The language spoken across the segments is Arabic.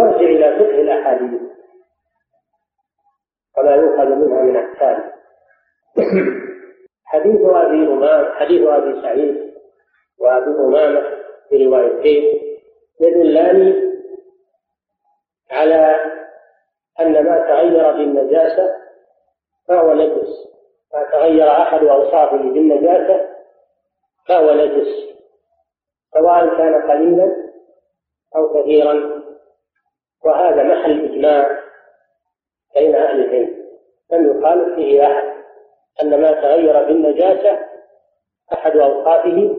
نرجع إلى فقه الأحاديث. وما يؤخذ منها من أحكام. حديث أبي أمامة حديث أبي سعيد وأبي أمامة في روايتين يدلان على أن ما تغير بالنجاسة فهو نجس. ما تغير أحد أوصافه بالنجاسة فهو نجس. سواء كان قليلا أو كثيرا. وهذا محل إجماع بين أهل العلم. لم يخالف فيه أحد أن ما تغير بالنجاسة أحد أوصافه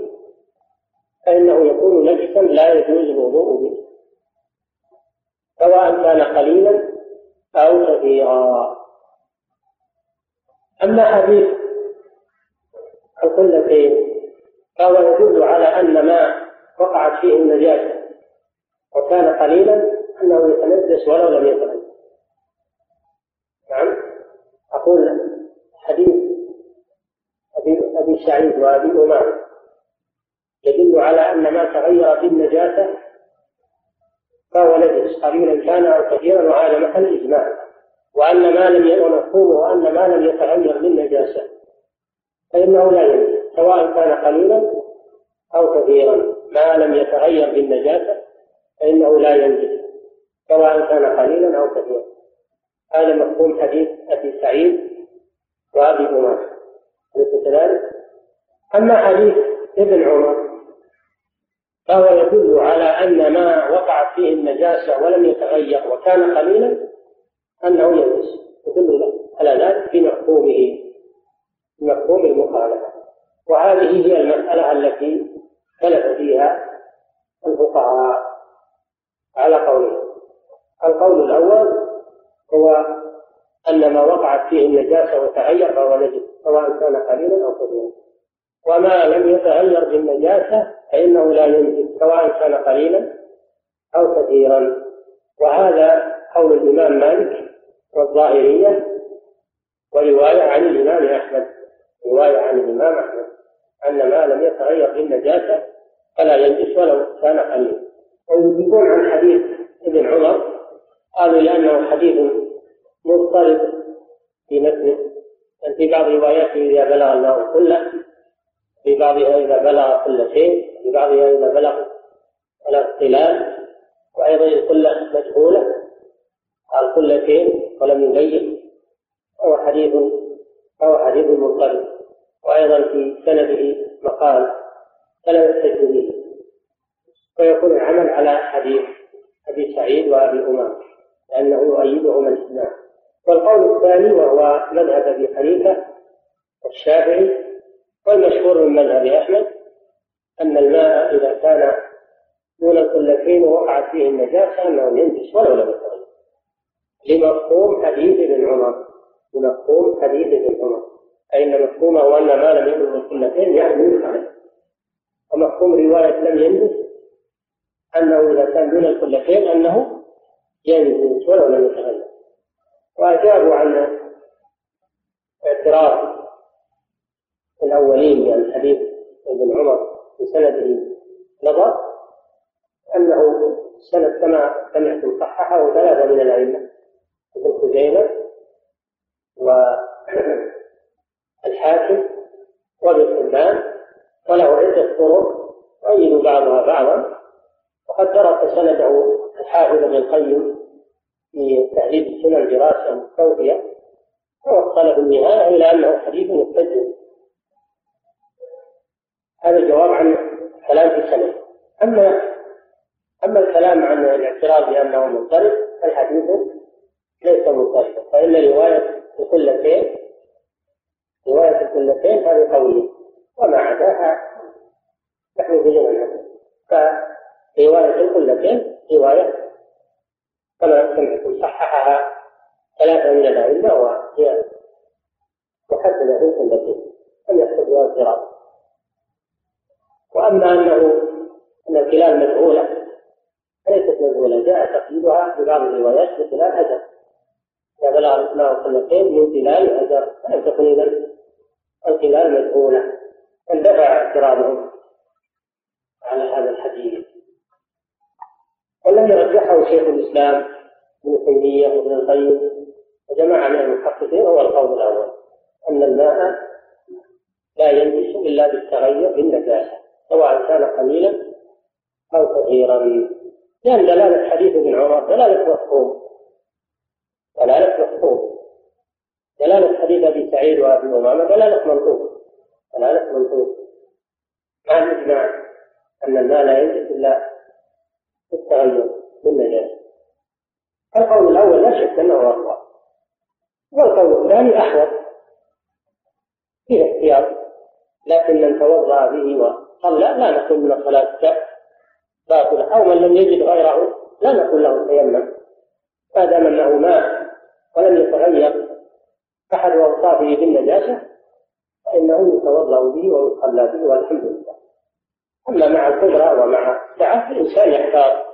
فإنه يكون نجسا لا يجوز الوضوء به سواء كان قليلا أو كثيرا. أما حديث القلتين فهو يدل على أن ما وقعت فيه النجاسة وكان قليلا أنه يتنجس ولو لم يتغير نعم. أقول حديث أبي أبي سعيد وأبي أمامة يدل على أن ما تغير بالنجاسة فهو نجس قليلا كان أو كثيرا وهذا محل إجماع وأن ما لم ومفهومه أن ما لم يتغير بالنجاسة فإنه لا يجوز سواء كان قليلا أو كثيرا ما لم يتغير بالنجاسة فإنه لا ينجس سواء كان قليلا أو كثيرا. هذا مفهوم حديث أبي سعيد وأبي أمامة أليس كذلك؟ أما حديث ابن عمر فهو يدل على أن ما وقعت فيه النجاسة ولم يتغير وكان قليلا أنه ينجس يدل على ذلك في مفهومه مفهوم المخالفة. وهذه هي المسألة التي اختلف فيها الفقهاء على قولين القول الأول هو أن ما وقعت فيه النجاسة وتغير فهو نجس سواء كان قليلا أو كثيرا وما لم يتغير بالنجاسة فإنه لا ينجس سواء كان قليلا أو كثيرا وهذا قول الإمام مالك والظاهرية ورواية عن الإمام أحمد رواية عن الإمام أحمد أن ما لم يتغير بالنجاسة فلا ينجس ولو كان قليلا. ويجيبون عن حديث ابن عمر قالوا لأنه حديث مضطرب في متنه في بعض رواياته إذا بلغ الماء كله في بعضها إذا بلغ كل شيء في بعضها إذا بلغ خلال وأيضا الكلة مجهولة قال كل شيء ولم يبين فهو حديث فهو حديث مضطرب. وأيضا في سنده مقال فلا يحتج به ويكون العمل على حديث أبي سعيد وأبي أمامة. لأنه يؤيدهما الإسلام. والقول الثاني وهو مذهب أبي حنيفة والشافعي والمشهور من مذهب أحمد أن الماء إذا كان دون القلتين ووقعت فيه النجاسة أنه ينجس ولو لم يتغير لمفهوم حديث ابن عمر. لمفهوم حديث ابن عمر. أي أن مفهومه أن ما لم يبلغ القلتين يحمل عليه ومفهوم رواية لم ينجس أنه إذا كان دون القلتين أنه ينجس ولو لم يتغير وأجابوا عن اعتراف الأولين يعني حديث ابن عمر في سنده نظر أنه سند كما سمعتم صححه ثلاثة من الأئمة ابن خزيمة والحاكم وابن حبان وله عدة طرق يؤيد بعضها بعضا. وقد درس سنده الحافظ ابن القيم في تهذيب السنن دراسة مستوفية ووصل في النهاية إلى أنه حديث مستجد هذا جواب عن كلام في السنة. أما أما الكلام عن الاعتراض بأنه مضطرب فالحديث ليس مضطربا فإن رواية الكلتين رواية الكلتين هذه قوية وما عداها نحن في عنها فرواية الكلتين رواية كما سمعتم صححها ثلاثة من الأئمة وهي محددة في الكلتين لم يحصل اعتراض وأما أنه أن الكلاب مجهولة فليست مجهولة جاء تقييدها في بعض الروايات بخلال أجر. إذا بلغ الإسلام سنتين من خلال أجر فلم تكن إذا الخلال مجهولة. اندفع اعتراضهم على هذا الحديث. والذي رجحه شيخ الإسلام ابن تيمية وابن القيم وجماعة من المحققين هو القول الأول أن الماء لا ينجس إلا بالتغير بالنجاسة سواء كان قليلا أو كثيرا لأن دلالة حديث ابن عمر دلالة مفهوم دلالة مفهوم. دلالة حديث أبي سعيد وأبي أمامة دلالة منطوق دلالة منطوق. مع الإجماع أن الماء لا ينجس إلا بالتغير بالنجاسة القول الأول لا شك أنه أقوى. والقول الثاني أحوط. فيه احتياط لكن من توضأ به وصلى لا نقول من الصلاة باطلة أو من لم يجد غيره لا نقول له تيمم. ما دام أنه ماء ولم يتغير. أحد أوصافه بالنجاسة. فإنه يتوضأ به ويصلى به والحمد لله. أما مع القدرة ومع السعة الإنسان يحتاط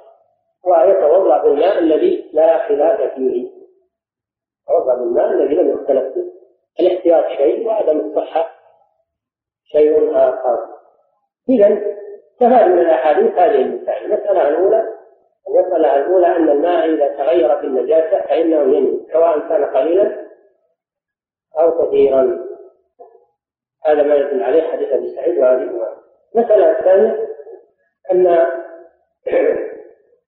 ويتوضأ بالماء الذي لا خلاف فيه. يتوضأ بالماء الذي لم يختلف فيه. الاحتياط شيء وعدم الصحة شيء آخر. إذا استفاد من الأحاديث هذه المسائل. المسألة الأولى المسألة الأولى أن الماء إذا تغير بالنجاسة فإنه ينجس سواء كان قليلا أو كثيرا. هذا ما يدل عليه حديث أبي سعيد أمامة المسألة الثانية أن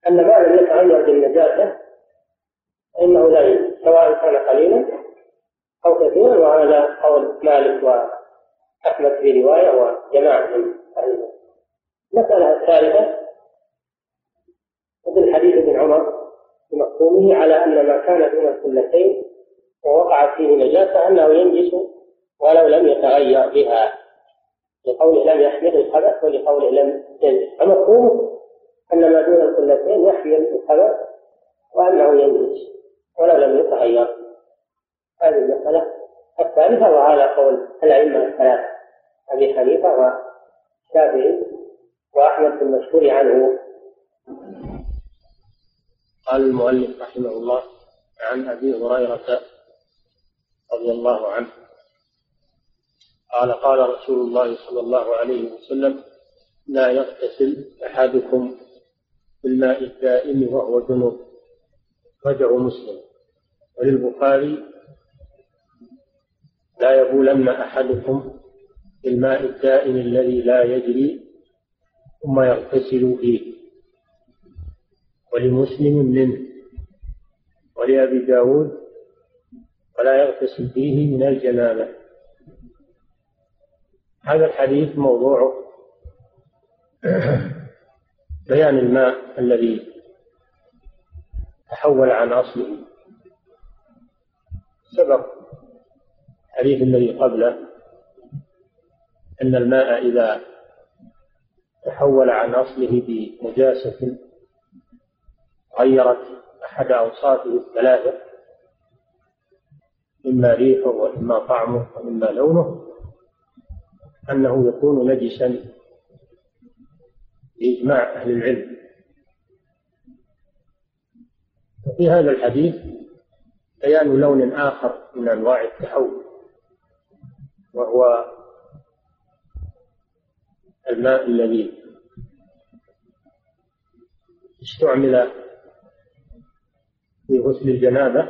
أن ما لم بالنجاسة فإنه لا سواء كان قليلا أو كثيرا وهذا قول مالك وأحمد في رواية وجماعة من أهل المسألة الثالثة مثل حديث ابن عمر بمفهومه على أن ما كان دون القلتين ووقعت فيه نجاسة أنه ينجس ولو لم يتغير بها. لقوله لم يحمل الخبث ولقوله لم ينجس فمفهومه أن ما دون القلتين يحمل الخبث وأنه ينجس ولو لم يتغير. هذه المسألة الثالثة وهذا قول الأئمة الثلاثة أبي حنيفة والشافعي وأحمد في المشهور عنه. قال المؤلف رحمه الله عن أبي هريرة رضي الله عنه. قال قال رسول الله صلى الله عليه وسلم لا يغتسل أحدكم بالماء الدائم وهو جنوب. رجع مسلم. وللبخاري لا يبولن أحدكم بالماء الدائم الذي لا يجري ثم يغتسل فيه. ولمسلم منه. ولأبي داود ولا يغتسل فيه من الجنابة. هذا الحديث موضوع بيان الماء الذي تحول عن أصله. سبق الحديث الذي قبله أن الماء إذا تحول عن أصله بنجاسة غيرت أحد أوصافه الثلاثة إما ريحه وإما طعمه وإما لونه. أنه يكون نجسا بإجماع أهل العلم. وفي هذا الحديث بيان لون آخر من أنواع التحول وهو الماء الذي استعمل في غسل الجنابة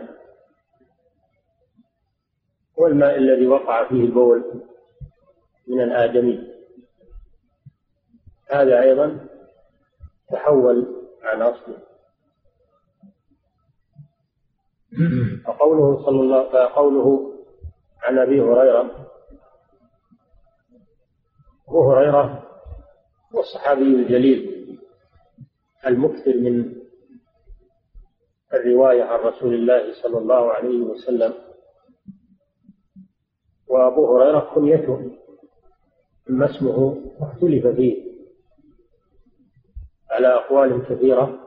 والماء الذي وقع فيه البول. من الآدمي هذا أيضا تحول عن أصله. فقوله صلى الله فقوله عن أبي هريرة أبو هريرة هو الصحابي الجليل المكثر من الرواية عن رسول الله صلى الله عليه وسلم. وأبو هريرة كنيته. أما اسمه؟ اختلف فيه. على أقوال كثيرة.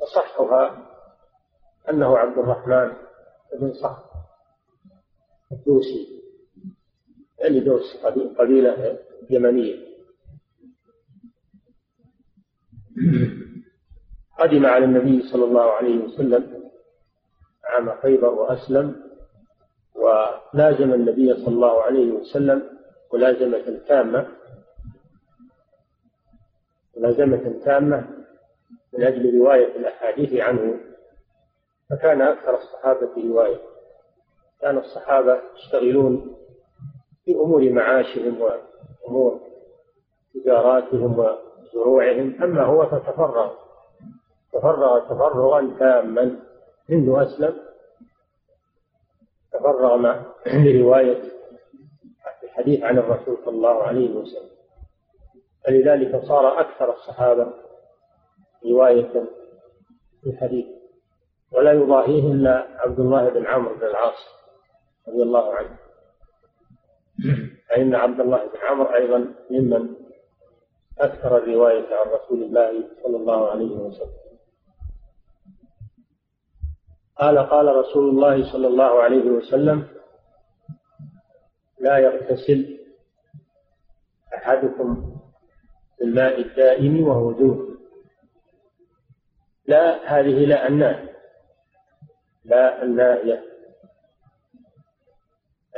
وصحها أنه عبد الرحمن بن صخر الدوسي. يعني دوس قبيلة يمنية. قدم على النبي صلى الله عليه وسلم عام خيبر وأسلم ولازم النبي صلى الله عليه وسلم ملازمة تامة. ملازمة تامة من أجل رواية الأحاديث عنه. فكان أكثر الصحابة رواية. كان الصحابة يشتغلون في أمور معاشهم وأمور تجاراتهم وزروعهم. أما هو فتفرغ. تفرغ تفرغا تاما. منذ أسلم. تفرغ لرواية الحديث عن الرسول صلى الله عليه وسلم. فلذلك صار أكثر الصحابة رواية في الحديث. ولا يضاهيه إلا عبد الله بن عمرو بن العاص رضي الله عنه. فإن عبد الله بن عمرو أيضا ممن أكثر الرواية عن رسول الله صلى الله عليه وسلم. قال قال رسول الله صلى الله عليه وسلم لا يغتسل أحدكم بالماء الدائم وهو جنب لا هذه لا الناهية لا الناهية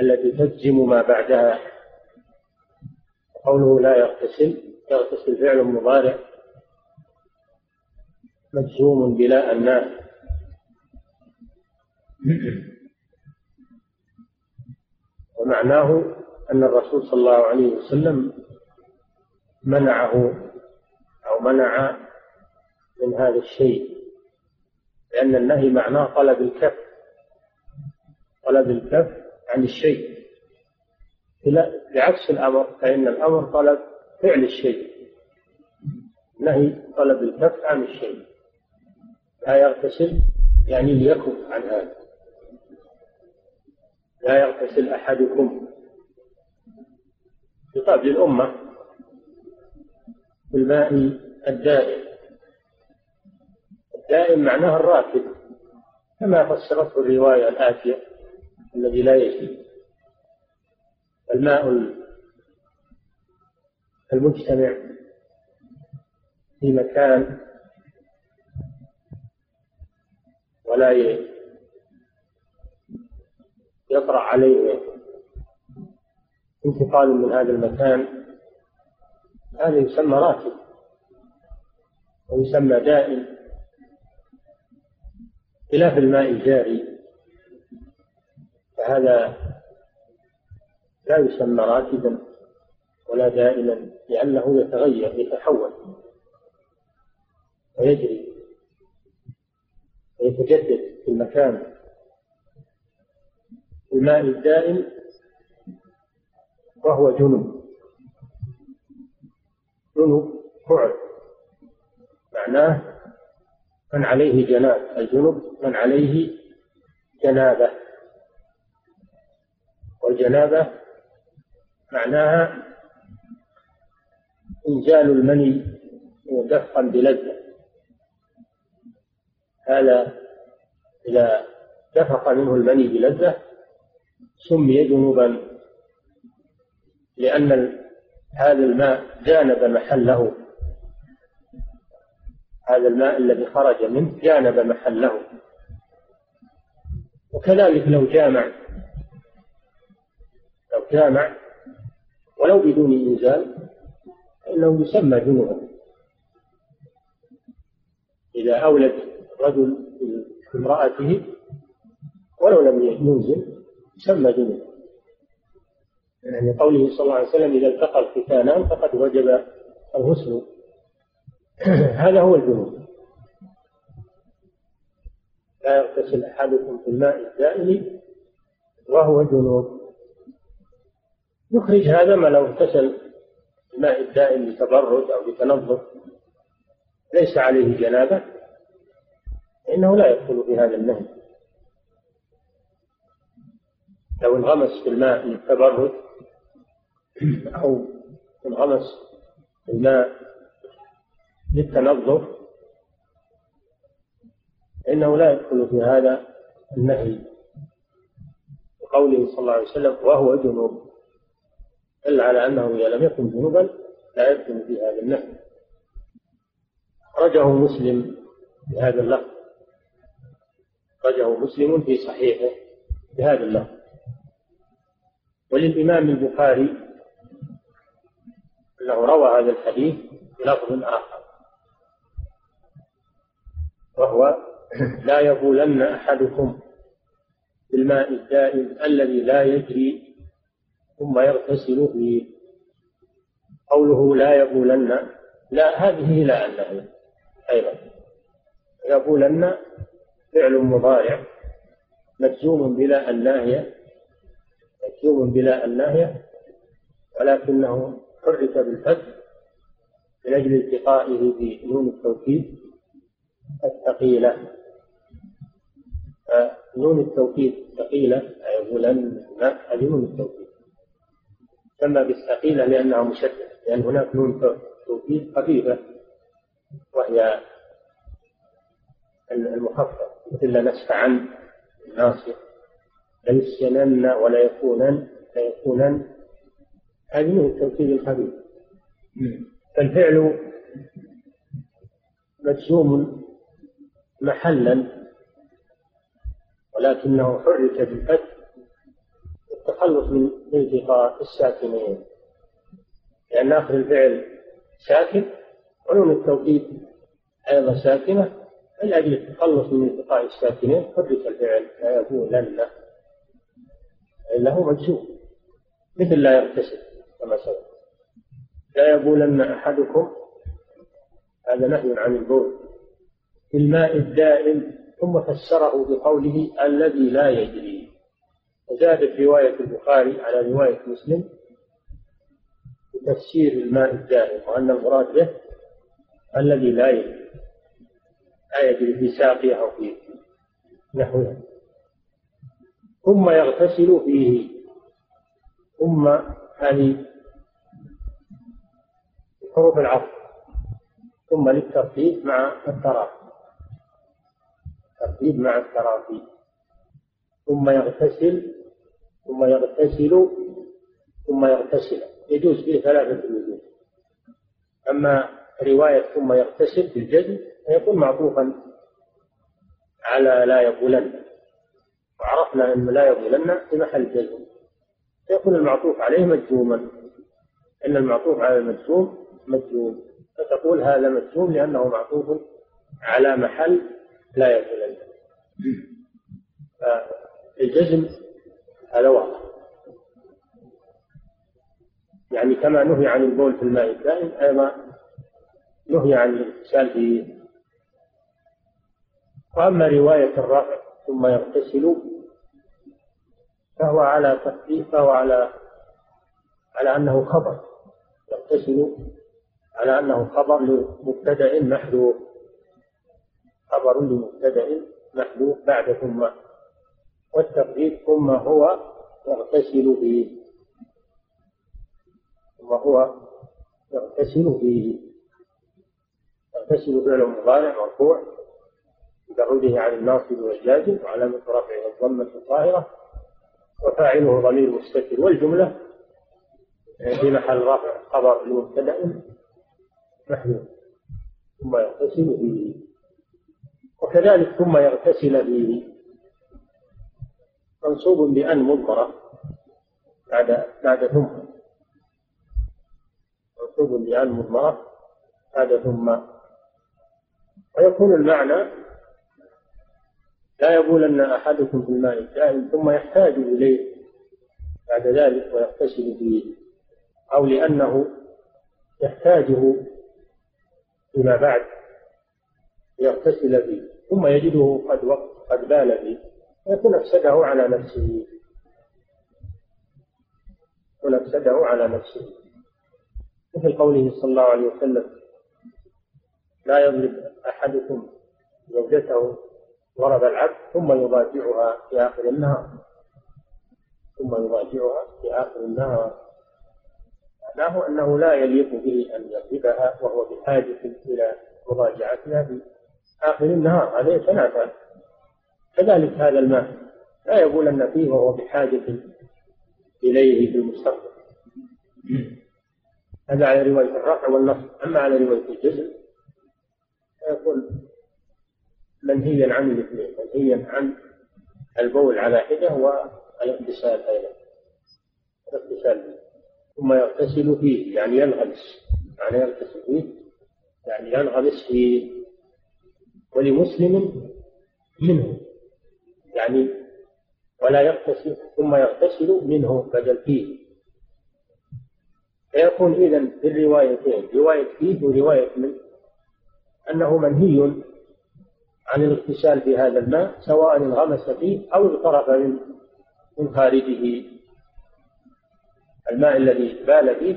التي تجزم ما بعدها. قوله لا يغتسل يغتسل فعل مضارع مجزوم بلا الناهية ومعناه أن الرسول صلى الله عليه وسلم منعه أو منع من هذا الشيء لأن النهي معناه طلب الكف طلب الكف عن الشيء. بعكس الأمر فإن الأمر طلب فعل الشيء. نهي طلب الكف عن الشيء. لا يغتسل يعني ليكف عن هذا. لا يغتسل أحدكم. خطاب للأمة بالماء الدائم. الدائم معناه الراكد كما فسرته الرواية الآتية الذي لا يجري. الماء المجتمع في مكان ولا يطرأ عليه انتقال من هذا المكان. هذا يسمى راكب ويسمى دائم خلاف الماء الجاري فهذا لا يسمى راكدا ولا دائما لأنه يتغير يتحول ويجري ويتجدد في المكان. الماء الدائم وهو جنب جنب فعل. معناه من عليه جناب. الجنب من عليه جنابة. والجنابة معناها إنزال المني دفقا بلذة هذا إذا دفق منه المني بلذة سمي جنوبا لأن هذا الماء جانب محله. هذا الماء الذي خرج منه جانب محله. وكذلك لو جامع لو جامع ولو بدون إنزال فإنه يسمى جنوبا إذا أولد رجل امرأته ولو لم ينزل يسمى جنوبا يعني قوله صلى الله عليه وسلم إذا التقى الختانان فقد وجب الغسل. هذا هو الجنوب لا يغتسل أحدكم في الماء الدائم وهو جنوب يخرج هذا ما لو اغتسل الماء الدائم لتبرد أو لتنظف. ليس عليه جنابة. فإنه لا يدخل في هذا النهي لو انغمس في الماء للتبرد أو انغمس في الماء للتنظف فإنه لا يدخل في هذا النهي. وقوله صلى الله عليه وسلم وهو جنوب. دل على أنه إذا لم يكن جنوبا لا يدخل في هذا النهي. أخرجه مسلم بهذا اللفظ. أخرجه مسلم في صحيحه بهذا اللفظ. وللإمام البخاري أنه روى هذا الحديث بلفظ آخر وهو لا يبولن أحدكم بالماء الدائم الذي لا يجري ثم يغتسل فيه. قوله لا يبولن لا هذه لا النهي أيضا. يبولن فعل مضارع مجزوم بلا الناهية مجزوم بلا الناهية ولكنه حرك بالفتح من أجل التقائه بنون التوكيد الثقيلة. نون التوكيد ثقيلة يقولن هذه نون التوكيد. تسمى بالثقيلة لأنها مشددة لأن هناك نون توكيد خفيفة وهي المخفف مثل نسف عن الناصر ليسكنن ولا يكونن ليكونن. هذه من التوكيد الخفيف فالفعل مجزوم محلا ولكنه حرك بالفتح التخلص من التقاء الساكنين. لأن آخر الفعل ساكن ونون التوكيد أيضا ساكنة من أجل التخلص من التقاء الساكنين حرك الفعل لا يقولن إلا هو مجزوم مثل لا يغتسل كما سبق. لا يبولن أحدكم هذا نهي عن البول في الماء الدائم ثم فسره بقوله الذي لا يجري. وزادت رواية البخاري على رواية مسلم بتفسير الماء الدائم وأن المراد به الذي لا يجري لا يجري في ساقيه أو في نحوه. ثم يغتسل فيه. ثم هذه حروف العطف. ثم للترتيب مع التراخي. ترتيب مع التراخي. ثم يغتسل ثم يغتسل ثم يغتسل. يجوز فيه ثلاثة وجوه. أما رواية ثم يغتسل في الجزم فيكون معطوفا على لا يقولن. وعرفنا أن لا يقولن في محل جزم فيكون المعطوف عليه مجزوما. أن المعطوف على المجزوم مجزوم. فتقول هذا مجزوم لأنه معطوف على محل لا يقولن الجزم هذا واضح يعني كما نهي عن البول في الماء الدائم أيضا نهي عن الاغتسال فيه وأما رواية الرفع ثم يغتسل فهو على تخفيف فهو على على أنه خبر. يغتسل على أنه خبر لمبتدأ محذوف. خبر لمبتدأ محذوف بعد ثم. والتقدير ثم هو يغتسل فيه. ثم هو يغتسل فيه. يغتسل فعل مضارع مرفوع. بعوده عن الناصب والجازم وعلامة رفعه الضمة الظاهرة وفاعله ضمير مستتر. والجملة في محل رفع خبر لمبتدأ محذوف. ثم يغتسل فيه وكذلك ثم يغتسل فيه منصوب بأن مضمرة بعد بعد ثم. منصوب بأن مضمرة بعد ثم. ويكون المعنى لا يبولن أحدكم في الماء الدائم ثم يحتاج إليه بعد ذلك ويغتسل فيه أو لأنه يحتاجه فيما بعد ليغتسل فيه. ثم يجده قد وقت قد بال فيه ويكون أفسده على نفسه. يكون أفسده على نفسه. مثل قوله صلى الله عليه وسلم لا يضرب أحدكم زوجته ضرب العبد ثم يضاجعها في آخر النهار. ثم يضاجعها في آخر النهار. معناه أنه لا يليق به أن يضربها وهو بحاجة إلى مضاجعتها في آخر النهار. هذا يتنافى كذلك هذا الماء. لا يقول أن فيه وهو بحاجة إليه في المستقبل. هذا على رواية الرفع والنصب. أما على رواية الجزم فيقول منهيا عن الاثنين. منهيا عن البول على حدة والاغتسال أيضا. الاغتسال ثم يغتسل فيه يعني ينغمس. يعني يغتسل فيه يعني ينغمس فيه ولمسلم منه. يعني ولا يغتسل ثم يغتسل منه بدل فيه. فيكون إذا في الروايتين. رواية فيه ورواية منه. أنه منهي عن الاغتسال في هذا الماء سواء انغمس فيه أو اغترف من من خارجه. الماء الذي بال فيه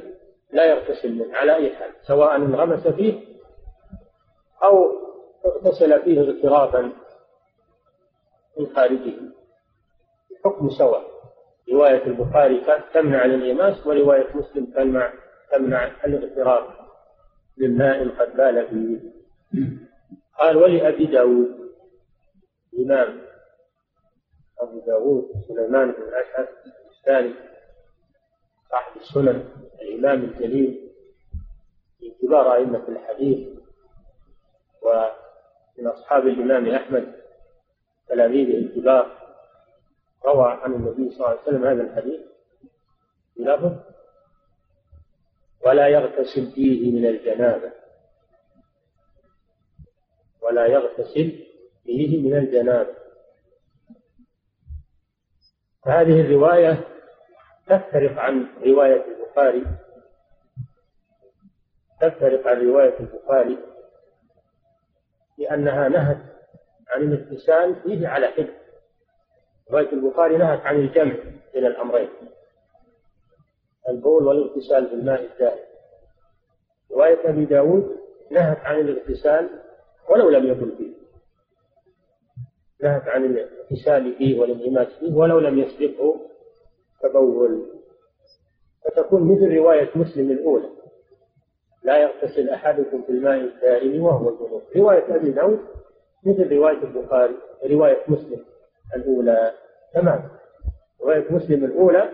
لا يغتسل منه على أي حال سواء انغمس فيه أو اغتسل فيه اغترافا من خارجه. حكم سواء. رواية البخاري تمنع الانغماس ورواية مسلم تمنع تمنع الاغتراب للماء قد بال فيه. قال ولأبي داود الإمام أبو داود سليمان بن الأشعث الثاني صاحب السنن الإمام الجليل من كبار أئمة الحديث ومن أصحاب الإمام أحمد تلاميذه الكبار روى عن النبي صلى الله عليه وسلم هذا الحديث. بلفظ ولا يغتسل فيه من الجنابة. ولا يغتسل فيه من الجنابة فهذه الرواية تفترق عن رواية البخاري تفترق عن رواية البخاري لأنها نهت عن الاغتسال فيه على حد رواية البخاري نهت عن الجمع بين الأمرين البول والاغتسال بالماء الدائم. رواية أبي داود نهت عن الاغتسال ولو لم يكن فيه. نهت عن الاغتسال فيه والانغماس فيه ولو لم يسبقه تبول. فتكون مثل رواية مسلم الأولى. لا يغتسل أحدكم في الماء الدائم وهو جنوب رواية أبي داود مثل رواية البخاري رواية مسلم الأولى. تمام. رواية مسلم الأولى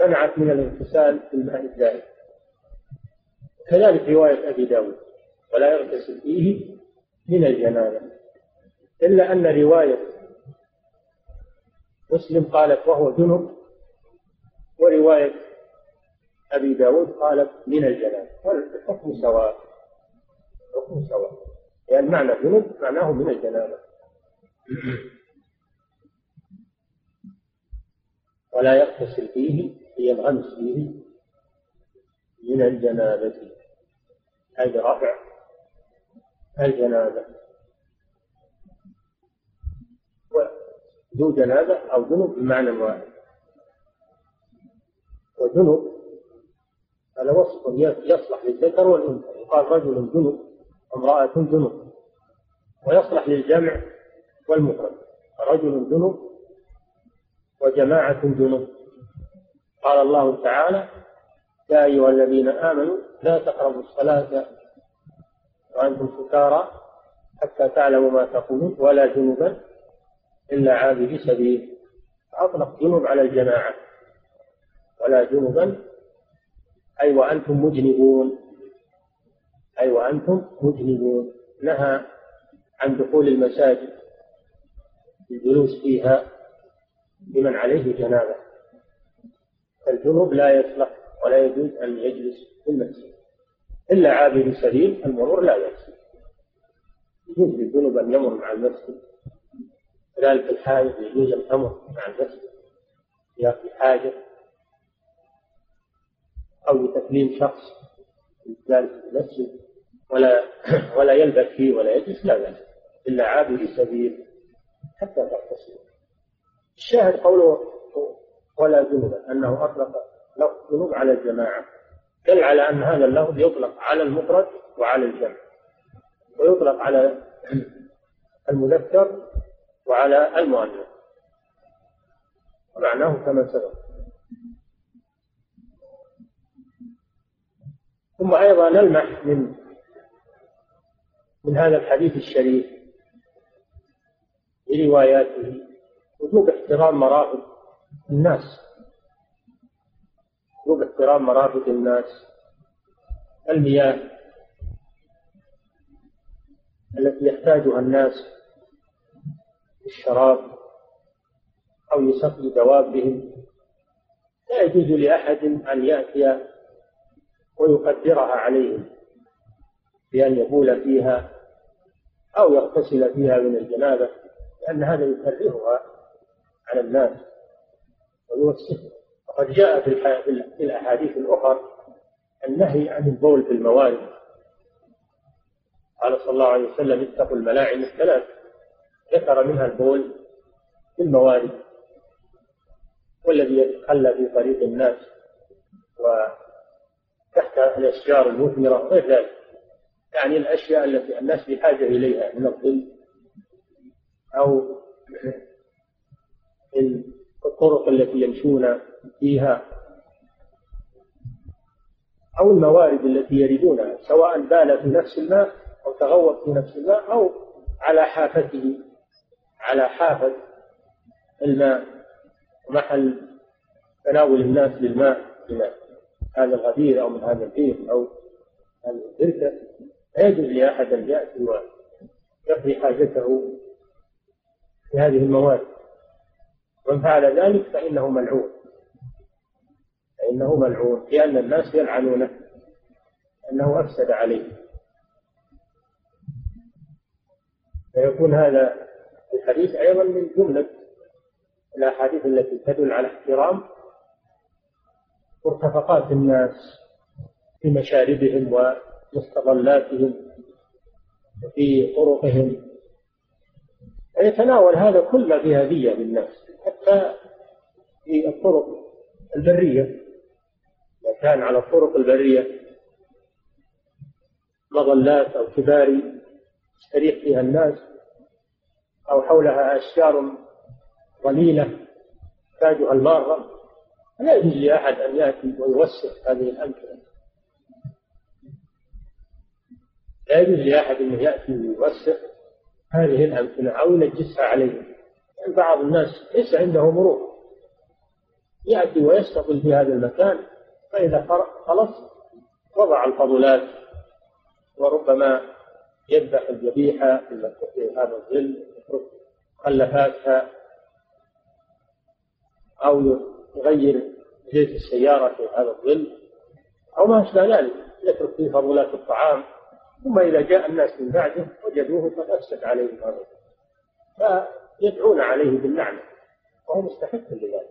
منعت من الاغتسال في الماء الدائم كذلك رواية أبي داود. ولا يغتسل فيه من الجنابة إلا أن رواية مسلم قالت وهو جنب ورواية أبي داود قالت من الجنابة والحكم سواء. الحكم سواء. يعني معنى جنب معناه من الجنابة ولا يغتسل فيه ينغمس فيه من الجنابة أي رفع الجنابة ذو جنابة أو ذنوب بمعنى واحد. وذنوب هذا وصف يصلح للذكر والأنثى. يقال رجل جنوب امرأة جنوب ويصلح للجمع والمفرد رجل جنوب وجماعة جنوب قال الله تعالى يا أيها الذين آمنوا لا تقربوا الصلاة وأنتم سكارى حتى تعلموا ما تقولون ولا جنوبا إلا عابر سبيل. أطلق جنوب على الجماعة ولا جنوبا أي وأنتم مجنبون. أي وأنتم مجنبون. نهى عن دخول المساجد الجلوس فيها لمن عليه جنابة. فالجنوب لا يصلح ولا يجوز أن يجلس في المسجد. إلا عابر سبيل المرور لا يجوز يجوز للجنوب أن يمر مع المسجد. كذلك الحائض يجوز الأمر مع المسجد. في حاجة أو لتكليم شخص جالس في المسجد ولا ولا يلبث فيه ولا يجلس لا بأس. إلا عابر سبيل حتى تغتسل الشاهد قوله ولا جنوبا أنه أطلق جنوب على الجماعة. دل على أن هذا اللفظ يطلق على المفرد وعلى الجمع ويطلق على المذكر وعلى المؤنث ومعناه كما سبق. ثم أيضا نلمح من من هذا الحديث الشريف برواياته وجوب احترام مرافق الناس. وجوب احترام مرافق الناس. المياه التي يحتاجها الناس الشراب أو لسقي دوابهم لا يجوز لأحد أن يأتي ويقدرها عليهم بأن يبول فيها أو يغتسل فيها من الجنابة لأن هذا يكرهها على الناس ويوسخها. وقد جاء في الأحاديث الأخرى النهي عن البول في الموارد. قال صلى الله عليه وسلم اتقوا الملاعن الثلاث. ذكر منها البول في الموارد. والذي يتخلى في طريق الناس وتحت الأشجار المثمرة وغير ذلك. يعني الأشياء التي الناس بحاجة إليها من الظل أو الطرق التي يمشون فيها أو الموارد التي يردونها سواء بال في نفس الماء أو تغوط في نفس الماء أو على حافته على حافة الماء محل تناول الناس للماء من هذا الغدير أو من هذا البير أو هذه البركة لا يجوز لأحد أن يأتي ويقضي حاجته في هذه المواد ومن فعل ذلك فإنه ملعون. فإنه ملعون لأن الناس يلعنونه أنه أفسد عليه. فيكون هذا الحديث أيضا من جملة الأحاديث التي تدل على احترام مرتفقات الناس في مشاربهم ومستظلاتهم وفي طرقهم. يتناول هذا كل ما فيه أذية للناس حتى في الطرق البرية. إذا كان على الطرق البرية مظلات أو كباري يستريح فيها الناس أو حولها أشجار ظليلة تحتاجها المارة لا يجوز لأحد أن يأتي ويوسخ هذه الأمكنة لا يجوز لأحد أنه يأتي ويوسخ هذه الأمكنة أو ينجسها عليه. يعني بعض الناس ليس عنده مرور. يأتي ويستقل في هذا المكان فإذا خلص وضع الفضلات وربما يذبح الذبيحة في هذا الظل مخلفاتها أو يغير زيت السيارة في هذا الظل أو ما أشبه ذلك يترك فيه فضلات الطعام. ثم إذا جاء الناس من بعده وجدوه قد أفسد عليهم هذا فيدعون عليه باللعنة وهو مستحق لذلك.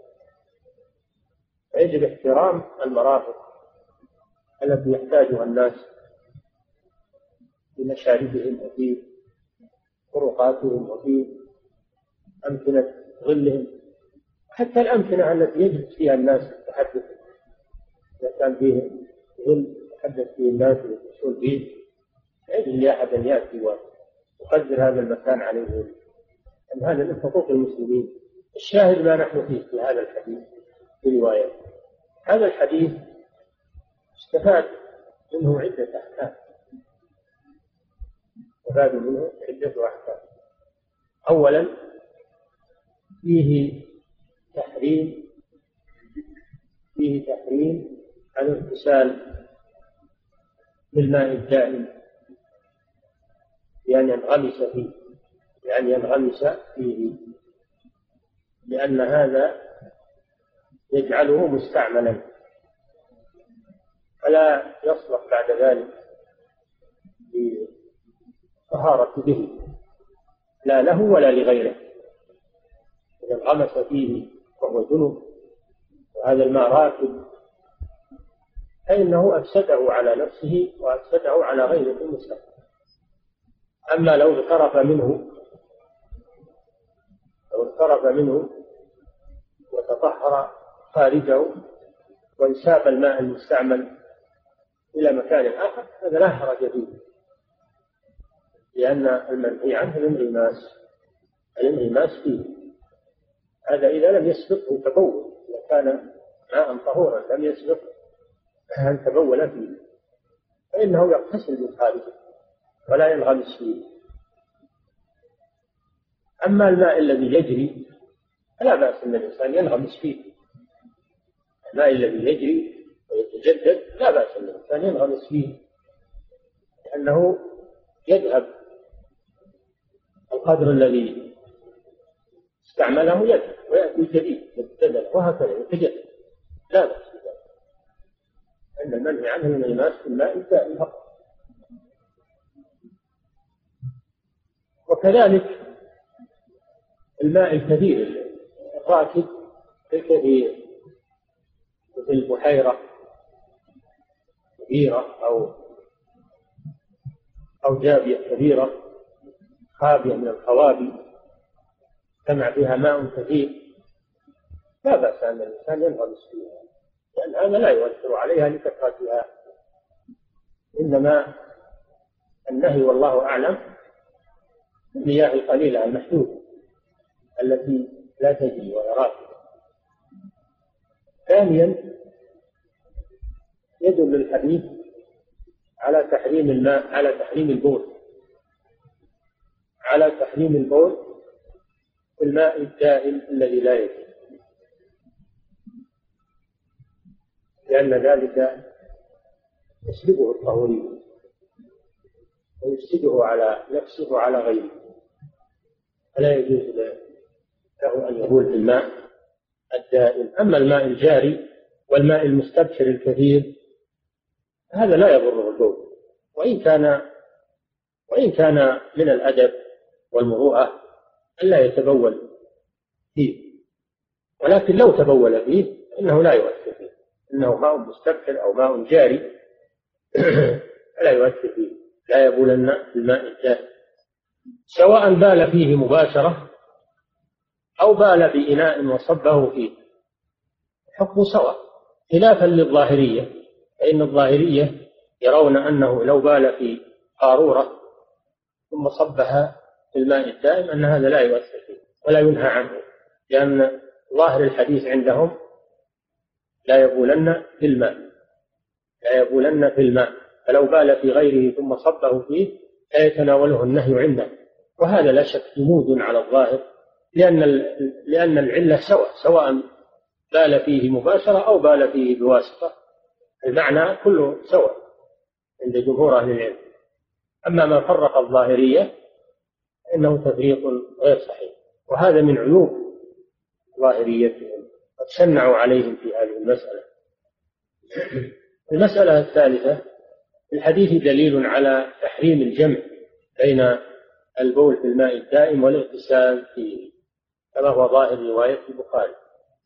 فيجب احترام المرافق التي يحتاجها الناس في مشاربهم وفي طرقاتهم وفي أمكنة ظلهم. حتى الأمكنة التي يجلس فيها الناس التحدث إذا كان فيه ظل يتحدث فيه الناس ويجلسون فيه لأحد أن يأتي ويقدر هذا المكان عليه؟ أن هذا من حقوق المسلمين؟ الشاهد ما نحن فيه في هذا الحديث في رواية. هذا الحديث استفاد منه عدة أحكام. استفاد منه عدة أحكام. أولا فيه تحريم فيه تحريم الاغتسال بالماء الدائم. بأن ينغمس فيه بأن ينغمس فيه. لأن هذا يجعله مستعملا. فلا يصلح بعد ذلك للطهارة به. لا له ولا لغيره. إذا انغمس فيه وهو جنب وهذا الماء راكد فإنه أفسده على نفسه وأفسده على غيره المستقبل. أما لو اغترف منه لو اغترف منه وتطهر خارجه وانساب الماء المستعمل إلى مكان آخر هذا لا حرج فيه. لأن المنهي عنه الانغماس الانغماس فيه. هذا إذا لم يسبقه تبول إذا كان ماء طهورا لم يسبق أن تبول فيه؟ فإنه يغتسل من خارجه. ولا ينغمس فيه. أما الماء الذي يجري فلا بأس أن الإنسان ينغمس فيه. الماء الذي يجري ويتجدد لا بأس أن الإنسان ينغمس فيه. لأنه يذهب. القدر الذي استعمله يذهب ويأتي جديد يبتدل وهكذا يتجدد. لا بأس بذلك. أن المنهي عنه من الماس في الماء الدائم فقط. وكذلك الماء الكثير الراكد الكثير مثل البحيرة كبيرة أو أو جابية كبيرة خابية من الخوابي اجتمع فيها ماء كثير. لا بأس أن الإنسان ينغمس فيها لأن هذا لا يؤثر عليها لكثرتها. إنما النهي والله أعلم المياه القليلة المحدودة التي لا تجري راكبة ثانيا يدل الحديث على تحريم الماء على تحريم البول. على تحريم البول في الماء الدائم الذي لا يجري. لأن ذلك يسلبه الطهورية ويفسده على نفسه وعلى غيره. فلا يجوز له أن يبول في الماء الدائم. أما الماء الجاري والماء المستبشر الكثير هذا لا يضره البول. وإن كان وإن كان من الأدب والمروءة ألا يتبول فيه. ولكن لو تبول فيه فإنه لا يؤثر فيه. إنه ماء مستبحر أو ماء جاري لا يؤثر فيه. لا يبولن في الماء الجاري. سواء بال فيه مباشرة أو بال بإناء وصبه فيه. حكم سواء. خلافا للظاهرية فإن الظاهرية يرون أنه لو بال في قارورة ثم صبها في الماء الدائم أن هذا لا يؤثر فيه ولا ينهى عنه لأن ظاهر الحديث عندهم لا يبولن في الماء. لا يبولن في الماء. فلو بال في غيره ثم صبه فيه لا يتناوله النهي عنده. وهذا لا شك جمود على الظاهر لأن لأن العلة سواء سواء بال فيه مباشرة أو بال فيه بواسطة. المعنى كله سواء عند جمهور أهل العلم. أما ما فرق الظاهرية فإنه تفريق غير صحيح. وهذا من عيوب ظاهريتهم قد شنعوا عليهم في هذه المسألة. المسألة الثالثة في الحديث دليل على تحريم الجمع بين البول في الماء الدائم والاغتسال فيه كما هو ظاهر رواية البخاري.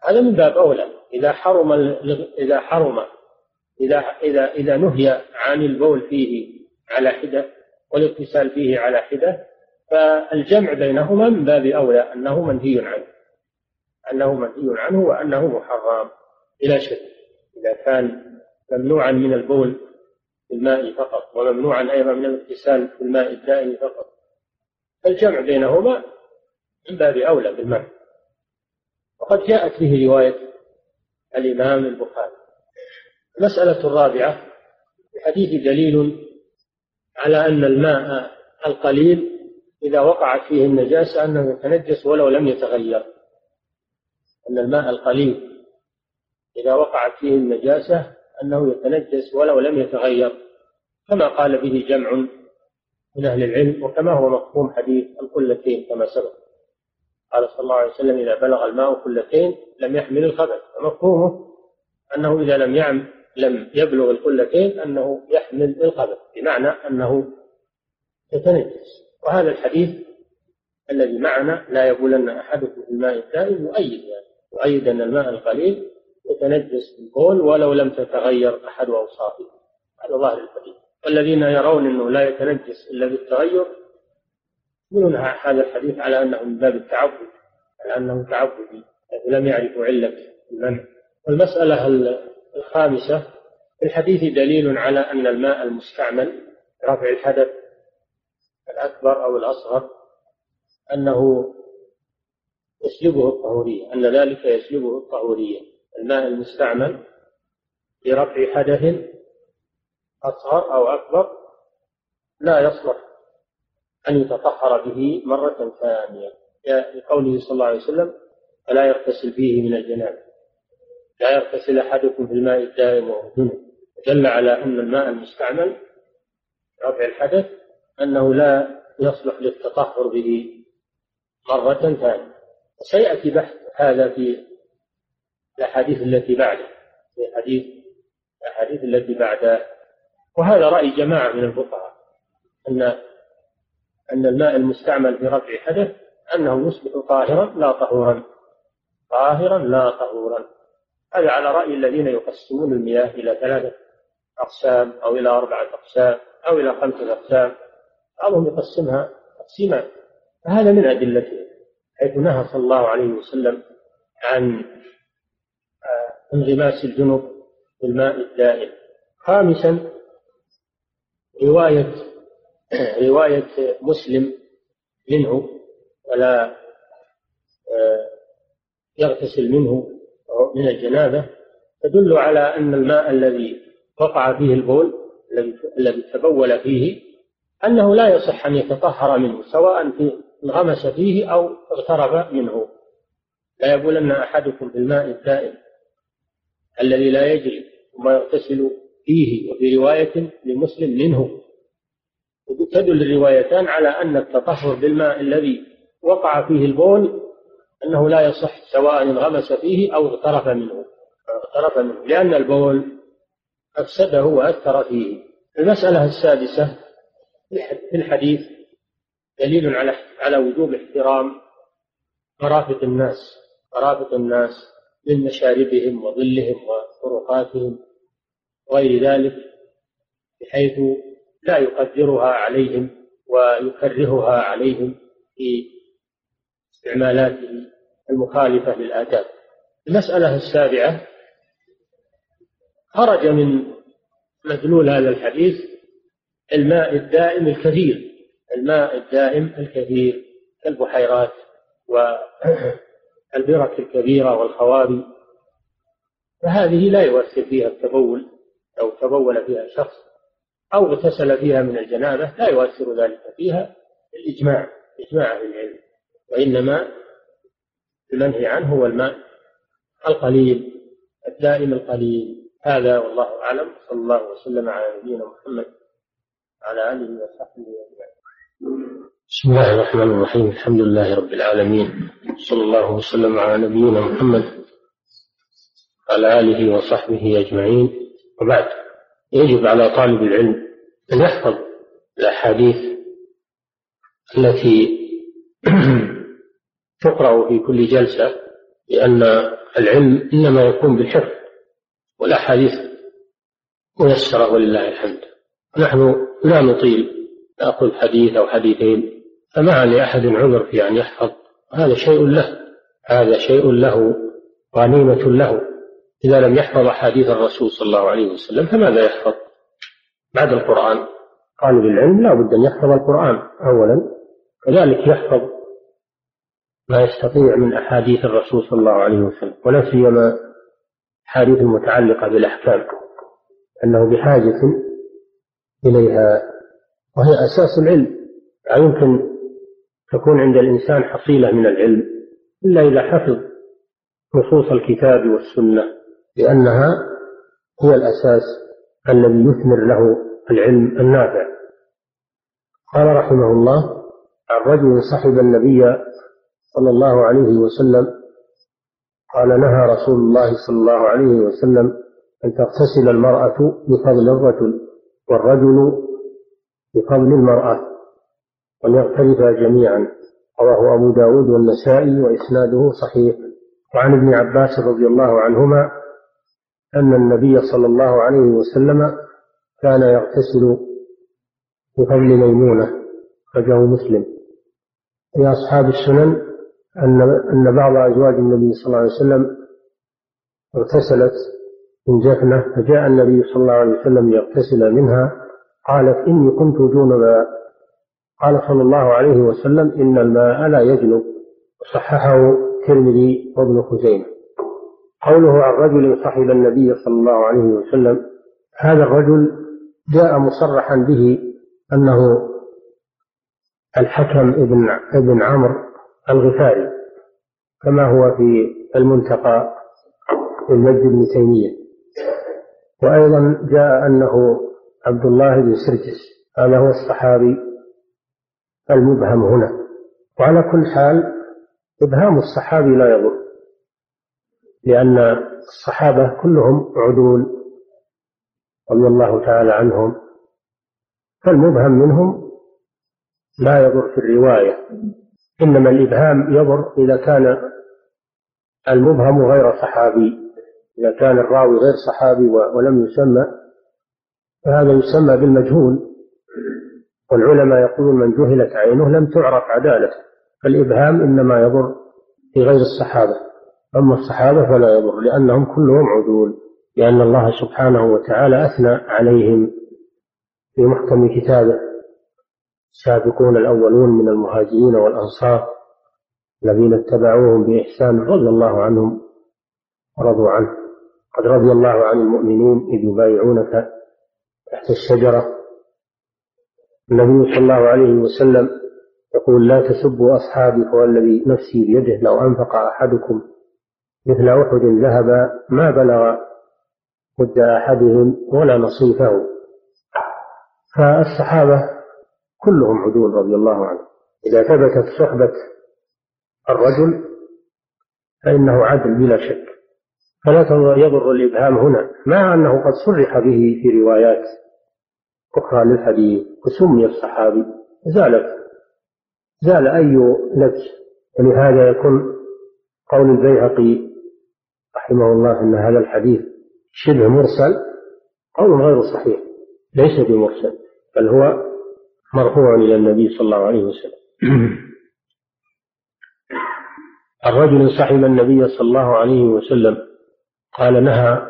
هذا من باب أولى. إذا حرم إذا حرم إذا إذا إذا نهي عن البول فيه على حدة والاغتسال فيه على حدة فالجمع بينهما من باب أولى أنه منهي عنه. أنه منهي عنه وأنه محرم بلا شك. إذا كان ممنوعا من البول الماء فقط وممنوعا أيضا من الاغتسال في الماء الدائم فقط. فالجمع بينهما من باب أولى بالمعنى وقد جاءت به رواية الإمام البخاري. المسألة الرابعة في حديث دليل على أن الماء القليل إذا وقعت فيه النجاسة أنه يتنجس ولو لم يتغير. أن الماء القليل إذا وقعت فيه النجاسة أنه يتنجس ولو لم يتغير كما قال به جمع من أهل العلم وكما هو مفهوم حديث القلتين كما سبق. قال صلى الله عليه وسلم إذا بلغ الماء قلتين لم يحمل الخبث. فمفهومه أنه إذا لم يعم لم يبلغ القلتين أنه يحمل الخبث بمعنى أنه يتنجس. وهذا الحديث الذي معنا لا يبولن أحدكم في الماء الدائم يؤيد يعني يؤيد أن الماء القليل يتنجس بالبول ولو لم تتغير أحد أوصافه. هذا ظاهر الحديث. والذين يرون أنه لا يتنجس إلا بالتغير يقولون هذا الحديث على أنه من باب التعبد على أنه تعبدي لم يعرفوا علة المنع. والمسألة الخامسة في الحديث دليل على أن الماء المستعمل رفع الحدث الأكبر أو الأصغر أنه يسلبه الطهورية أن ذلك يسلبه الطهورية. الماء المستعمل لرفع حدث أصغر أو أكبر لا يصلح أن يتطهر به مرة ثانية. لقوله صلى الله عليه وسلم فلا يغتسل فيه من الجنابة لا يغتسل أحدكم في الماء الدائم وهو دل على أن الماء المستعمل رفع الحدث أنه لا يصلح للتطهر به مرة ثانية. وسيأتي بحث هذا في الأحاديث التي بعده. في حديث الأحاديث التي بعدها وهذا رأي جماعة من الفقهاء. أن أن الماء المستعمل في رفع حدث أنه يصبح طاهرا لا طهورا. طاهرا لا طهورا. هذا على رأي الذين يقسمون المياه إلى ثلاثة أقسام أو إلى أربعة أقسام أو إلى خمسة أقسام. بعضهم يقسمها تقسيما فهذا من أدلته. حيث نهى صلى الله عليه وسلم عن انغماس الجنوب في الماء الدائم. خامسا رواية رواية مسلم منه ولا آه، يغتسل منه من الجنابة تدل على أن الماء الذي وقع فيه البول الذي تبول فيه أنه لا يصح أن يتطهر منه سواء في انغمس فيه أو اغترب منه. لا يبولن أحدكم بالماء الدائم. الذي لا يجري ثم يغتسل فيه وفي رواية لمسلم منه. تدل الروايتان على أن التطهر بالماء الذي وقع فيه البول أنه لا يصح سواء انغمس فيه أو اغترف منه اغترف منه لأن البول أفسده وأثر فيه. المسألة السادسة في الحديث دليل على على وجوب احترام مرافق الناس مرافق الناس. من مشاربهم وظلهم وطرقاتهم وغير ذلك بحيث لا يقدرها عليهم ويكرهها عليهم في استعمالاته المخالفة للآداب. المسألة السابعة خرج من مدلول هذا الحديث الماء الدائم الكثير الماء الدائم الكثير كالبحيرات والبرك الكبيرة والخوابي فهذه لا يؤثر فيها التبول أو تبول فيها شخص أو اغتسل فيها من الجنابة لا يؤثر ذلك فيها الإجماع إجماع أهل العلم وإنما المنهي عنه هو الماء القليل الدائم القليل. هذا والله أعلم صلى الله وسلم على نبينا محمد وعلى آله وصحبه أجمعين. بسم الله الرحمن الرحيم. الحمد لله رب العالمين. صلى الله وسلم على نبينا محمد وعلى آله وصحبه أجمعين. وبعد يجب على طالب العلم أن يحفظ الأحاديث التي تقرأ في كل جلسة لأن العلم إنما يكون بالحفظ والأحاديث ميسرة ولله الحمد. نحن لا نطيل نأخذ حديث أو حديثين فما لأحد عذر في أن يحفظ. هذا شيء له هذا شيء له غنيمة له. إذا لم يحفظ أحاديث الرسول صلى الله عليه وسلم فماذا يحفظ؟ بعد القرآن. طالب العلم لا بد أن يحفظ القرآن أولا. كذلك يحفظ ما يستطيع من أحاديث الرسول صلى الله عليه وسلم ولا سيما الأحاديث المتعلقة بالأحكام. أنه بحاجة إليها. وهي أساس العلم. لا يمكن تكون عند الإنسان حصيلة من العلم إلا إذا حفظ نصوص الكتاب والسنة لأنها هي الأساس الذي يثمر له العلم النافع. قال رحمه الله عن رجل صحب النبي صلى الله عليه وسلم قال نهى رسول الله صلى الله عليه وسلم أن تغتسل المرأة بفضل الرجل والرجل بفضل المرأة. وليغترفا جميعا. رواه أبو داود والنسائي وإسناده صحيح. وعن ابن عباس رضي الله عنهما أن النبي صلى الله عليه وسلم كان يغتسل بفضل ميمونة أخرجه مسلم. في أصحاب السنن أن أن بعض أزواج النبي صلى الله عليه وسلم اغتسلت من جفنة فجاء النبي صلى الله عليه وسلم ليغتسل منها قالت إني كنت جنبا قال صلى الله عليه وسلم إن الماء لا يجنب وصححه الترمذي وابن خزيمة. قوله عن رجل صحب النبي صلى الله عليه وسلم هذا الرجل جاء مصرحا به أنه الحكم ابن ابن عمرو الغفاري كما هو في المنتقى للمجد بن تيمية. وأيضا جاء أنه عبد الله بن سرجس هذا هو الصحابي المبهم هنا. وعلى كل حال إبهام الصحابي لا يضر لأن الصحابة كلهم عدول رضي الله تعالى عنهم. فالمبهم منهم لا يضر في الرواية. إنما الإبهام يضر إذا كان المبهم غير صحابي إذا كان الراوي غير صحابي ولم يسمى فهذا يسمى بالمجهول. والعلماء يقولون من جهلت عينه لم تعرف عدالته. فالإبهام إنما يضر في غير الصحابة. أما الصحابة فلا يضر لأنهم كلهم عدول لأن الله سبحانه وتعالى أثنى عليهم في محكم كتابه. السابقون الأولون من المهاجرين والأنصار الذين اتبعوهم بإحسان رضي الله عنهم ورضوا عنه. قد رضي الله عن المؤمنين إذ يبايعونك تحت الشجرة النبي صلى الله عليه وسلم يقول لا تسبوا أصحابي فوالذي نفسي بيده لو أنفق أحدكم مثل أحد ذهب ما بلغ مد أحدهم ولا نصيفه. فالصحابة كلهم عدول رضي الله عنهم. إذا ثبتت صحبة الرجل فإنه عدل بلا شك. فلا يضر الإبهام هنا. مع أنه قد صرح به في روايات أخرى للحديث وسمي الصحابي. زالت زال أي لبس ولهذا يكون قول البيهقي رحمه الله أن هذا الحديث شبه مرسل قول غير صحيح ليس بمرسل بل هو مرفوع إلى النبي صلى الله عليه وسلم. الرجل صحب النبي صلى الله عليه وسلم قال نهى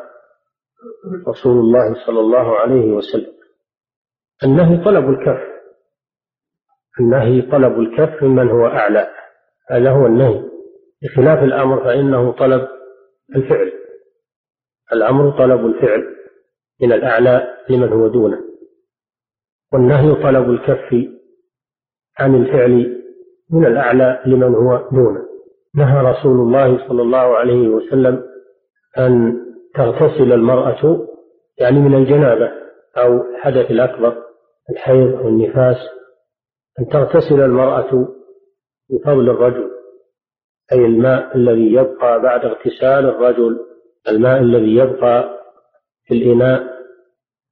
رسول الله صلى الله عليه وسلم. النهي طلب الكف. النهي طلب الكف ممن هو أعلى. هذا هو النهي. بخلاف الأمر فإنه طلب الفعل. الأمر طلب الفعل من الأعلى لمن هو دونه. والنهي طلب الكف عن الفعل من الأعلى لمن هو دونه. نهى رسول الله صلى الله عليه وسلم أن تغتسل المرأة يعني من الجنابة أو الحدث الأكبر الحيض أو النفاس أن تغتسل المرأة بفضل الرجل أي الماء الذي يبقى بعد اغتسال الرجل الماء الذي يبقى في الإناء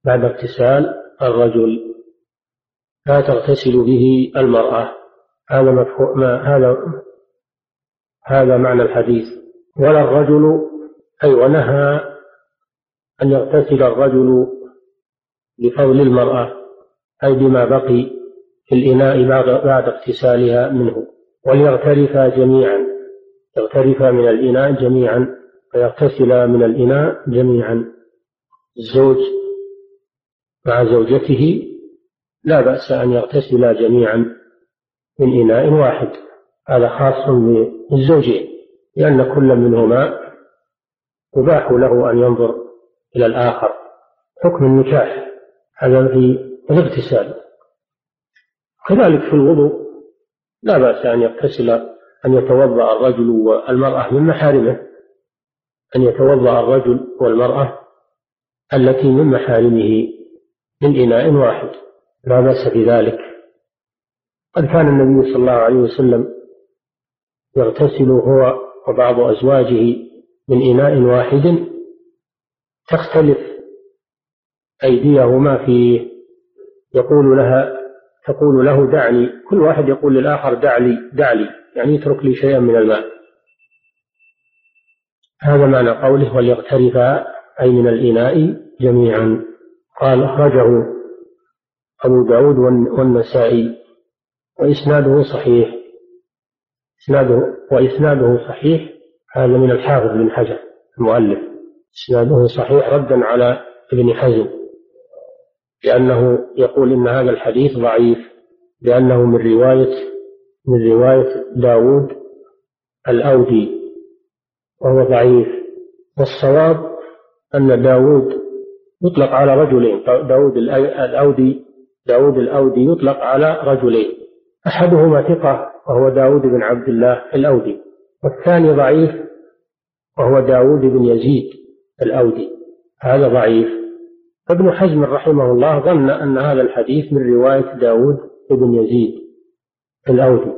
بعد اغتسال الرجل. لا تغتسل به المرأة. هذا مفهوم هذا هذا معنى الحديث. ولا الرجل أي ونهى أن يغتسل الرجل بفضل المرأة. أي بما بقي في الإناء بعد اغتسالها منه. وليغترفا جميعا. يغترفا من الإناء جميعا فيغتسلا من الإناء جميعا. الزوج مع زوجته لا بأس أن يغتسلا جميعا من إناء واحد. هذا خاص بالزوجين لأن كل منهما يباح له أن ينظر إلى الآخر. حكم النكاح هذا في الاغتسال. كذلك في الوضوء لا بأس أن يغتسل أن يتوضأ الرجل والمرأة من محارمه. أن يتوضأ الرجل والمرأة التي من محارمه من إناء واحد. لا بأس بذلك قد كان النبي صلى الله عليه وسلم يغتسل هو وبعض أزواجه من إناء واحد. تختلف أيديهما فيه يقول لها تقول له دعني. كل واحد يقول للآخر دع لي دع لي يعني اترك لي شيئا من الماء. هذا معنى قوله وليغترفا أي من الإناء جميعا قال أخرجه أبو داود والنسائي وإسناده صحيح. إسناده وإسناده صحيح. هذا من الحافظ بن حجر المؤلف. إسناده صحيح ردا على ابن حزم. لأنه يقول إن هذا الحديث ضعيف لأنه من رواية من رواية داود الأودي وهو ضعيف. والصواب أن داود يطلق على رجلين داود الأودي داود الأودي يطلق على رجلين. أحدهما ثقة وهو داود بن عبد الله الأودي. والثاني ضعيف وهو داود بن يزيد الأودي. هذا ضعيف. فابن حزم رحمه الله ظن أن هذا الحديث من رواية داود بن يزيد الأودي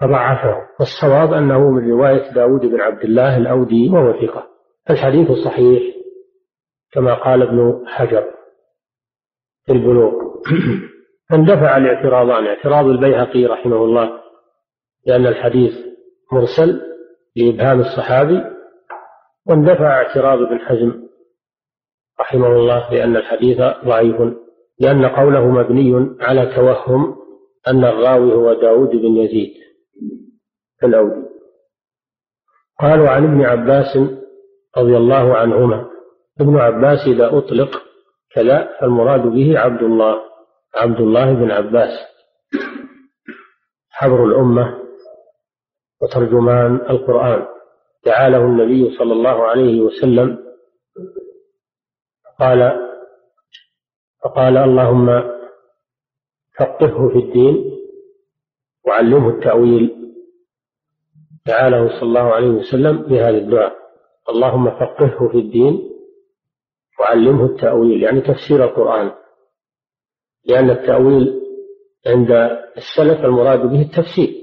فضعفه والصواب أنه من رواية داود بن عبد الله الأودي وهو ثقة. الحديث صحيح كما قال ابن حجر في البلوغ. فاندفع الاعتراضان اعتراض البيهقي رحمه الله لأن الحديث مرسل لإبهام الصحابي واندفع اعتراض ابن حزم رحمه الله لأن الحديث ضعيف لأن قوله مبني على توهم أن الراوي هو داود بن يزيد الأودي. قالوا عن ابن عباس رضي الله عنهما ابن عباس إذا أطلق كلا فالمراد به عبد الله عبد الله بن عباس. حبر الأمة وترجمان القرآن. دعا النبي صلى الله عليه وسلم قال فقال اللهم فقهه في الدين وعلمه التأويل. دعا صلى الله عليه وسلم بهذا الدعاء. اللهم فقهه في الدين وعلمه التأويل يعني تفسير القرآن. لأن التأويل عند السلف المراد به التفسير.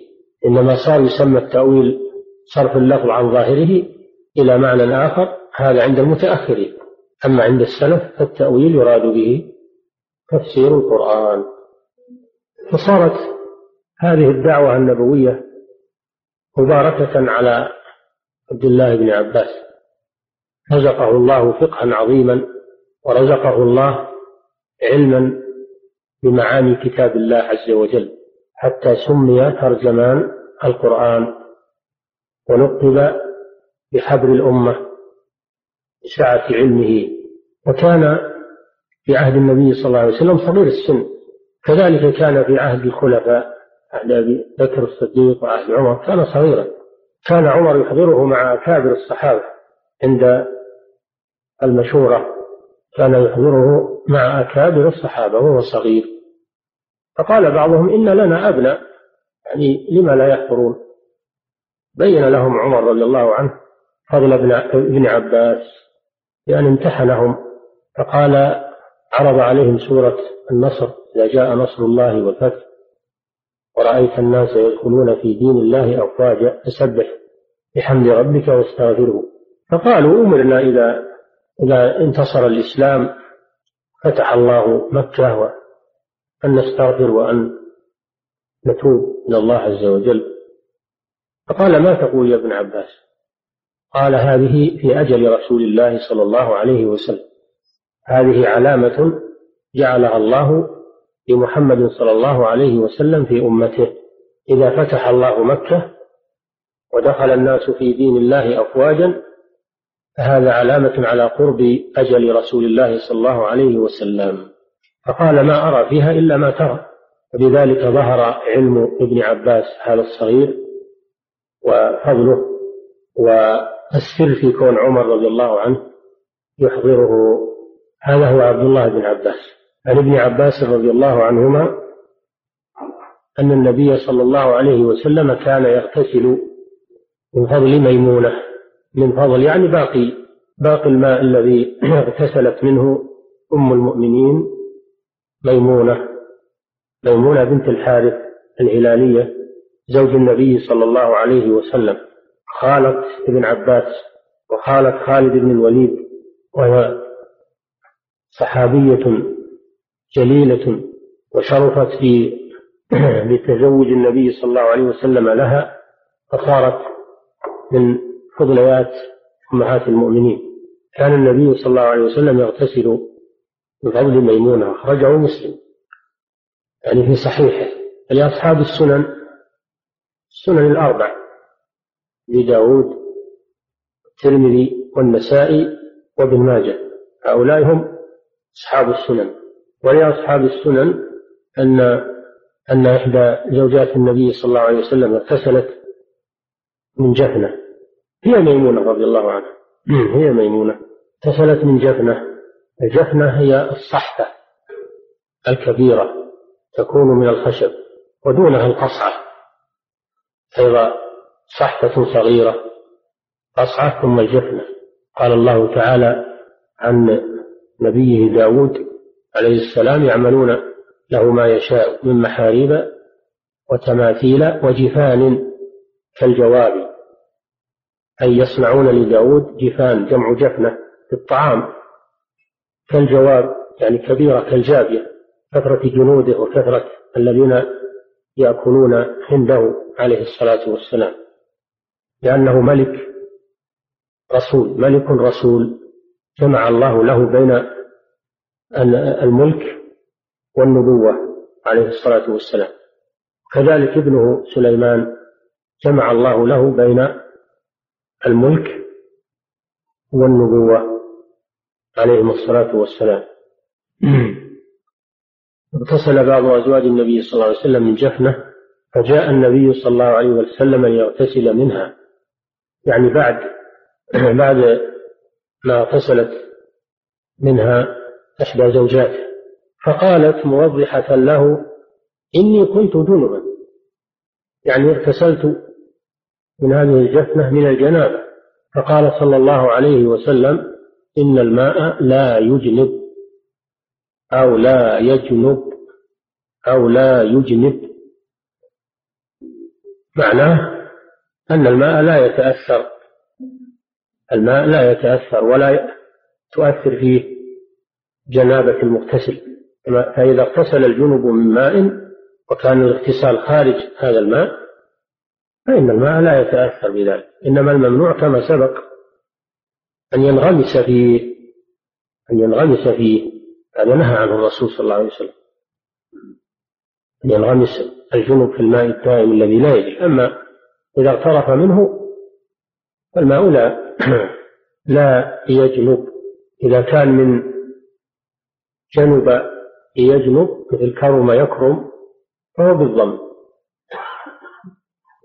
إنما صار يسمى التأويل صرف اللفظ عن ظاهره إلى معنى آخر هذا عند المتأخرين. أما عند السلف فالتأويل يراد به تفسير القرآن. فصارت هذه الدعوة النبوية مباركة على عبد الله بن عباس. رزقه الله فقها عظيما ورزقه الله علما بمعاني كتاب الله عز وجل حتى سمي ترجمان القرآن ولقب بحبر الأمة. بسعة علمه وكان في عهد النبي صلى الله عليه وسلم صغير السن. كذلك كان في عهد الخلفاء عهد أبي بكر الصديق وعهد عمر كان صغيرا. كان عمر يحضره مع أكابر الصحابة عند المشورة. كان يحضره مع أكابر الصحابة وهو صغير. فقال بعضهم إن لنا أبناء يعني لما لا يحضرون؟ بين لهم عمر رضي الله عنه فضل ابن عباس لأن امتحنهم. فقال عرض عليهم سورة النصر إذا جاء نصر الله والفتح ورأيت الناس يدخلون في دين الله أفواجا فسبح بحمد ربك واستغفره. فقالوا أمرنا إذا إذا انتصر الإسلام فتح الله مكة أن نستغفر وأن نتوب إلى الله عز وجل. فقال ما تقول يا ابن عباس؟ قال هذه في أجل رسول الله صلى الله عليه وسلم. هذه علامة جعلها الله لمحمد صلى الله عليه وسلم في أمته. إذا فتح الله مكة ودخل الناس في دين الله أفواجا فهذا علامة على قرب أجل رسول الله صلى الله عليه وسلم. فقال ما أرى فيها إلا ما ترى. وبذلك ظهر علم ابن عباس هذا الصغير وفضله والسر في كون عمر رضي الله عنه يحضره هذا هو عبد الله بن عباس. عن ابن عباس رضي الله عنهما أن النبي صلى الله عليه وسلم كان يغتسل من فضل ميمونة من فضل يعني باقي باقي الماء الذي اغتسلت منه أم المؤمنين ميمونة. ميمونة بنت الحارث الهلالية زوج النبي صلى الله عليه وسلم. خالة ابن عباس وخالة خالد بن الوليد وهي صحابية جليلة وشرفت في بتزوج النبي صلى الله عليه وسلم لها فصارت من فضليات أمهات المؤمنين. كان النبي صلى الله عليه وسلم يغتسل بفضل ميمونة أخرجه مسلم. يعني في صحيحه. لأصحاب السنن السنن الأربع. لداود الترمذي والنسائي وابن ماجه. هؤلاء هم أصحاب السنن. ولأصحاب السنن أن أن إحدى زوجات النبي صلى الله عليه وسلم اغتسلت من جفنة. هي ميمونة رضي الله عنها. هي ميمونة. اغتسلت من جفنة. الجفنة هي الصحفة الكبيرة تكون من الخشب ودونها القصعة. أيضا صحفة صغيرة. قصعة ثم الجفنة قال الله تعالى عن نبيه داود عليه السلام يعملون له ما يشاء من محاريب وتماثيل وجفان كالجواب. أي يصنعون لداود جفان جمع جفنة في الطعام. كالجواب يعني كبيرة كالجابية كثرة جنوده وكثرة الذين يأكلون عنده عليه الصلاة والسلام. لأنه ملك رسول ملك رسول جمع الله له بين الملك والنبوة عليه الصلاة والسلام. كذلك ابنه سليمان جمع الله له بين الملك والنبوة عليهم الصلاة والسلام. اغتسل بعض أزواج النبي صلى الله عليه وسلم من جفنة فجاء النبي صلى الله عليه وسلم ليغتسل منها. يعني بعد بعد ما اغتسلت منها إحدى زوجاته. فقالت موضحة له إني كنت جنبا. يعني اغتسلت من هذه الجفنة من الجنابة. فقال صلى الله عليه وسلم إن الماء لا يجنب أو لا يجنب أو لا يجنب. معناه أن الماء لا يتأثر. الماء لا يتأثر ولا تؤثر فيه جنابة المغتسل. فإذا اغتسل الجنب من ماء وكان الاغتسال خارج هذا الماء فإن الماء لا يتأثر بذلك. إنما الممنوع كما سبق أن ينغمس فيه أن ينغمس فيه هذا نهى عنه الرسول صلى الله عليه وسلم. أن ينغمس الجنوب في الماء الدائم الذي لا يجري. أما إذا اغترف منه فالماء لا لا يجنب. إذا كان من جنب يجنب مثل كرم يكرم فهو بالضم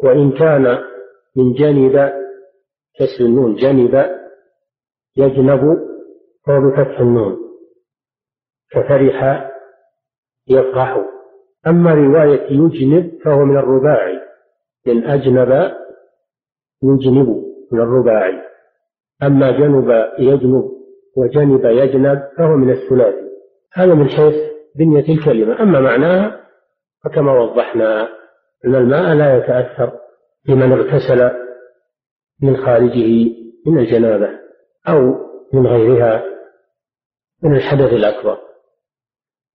وإن كان من جنب كسر النون جنب يجنب فهو بفتح النون كفرح يفرح. أما رواية يجنب فهو من الرباعي. من أجنب يجنب من الرباعي أما جنب يجنب وجنب يجنب فهو من الثلاثي هذا من حيث بنية الكلمة. أما معناها فكما وضحنا أن الماء لا يتأثر بمن اغتسل من خارجه من الجنابة أو من غيرها من الحدث الأكبر.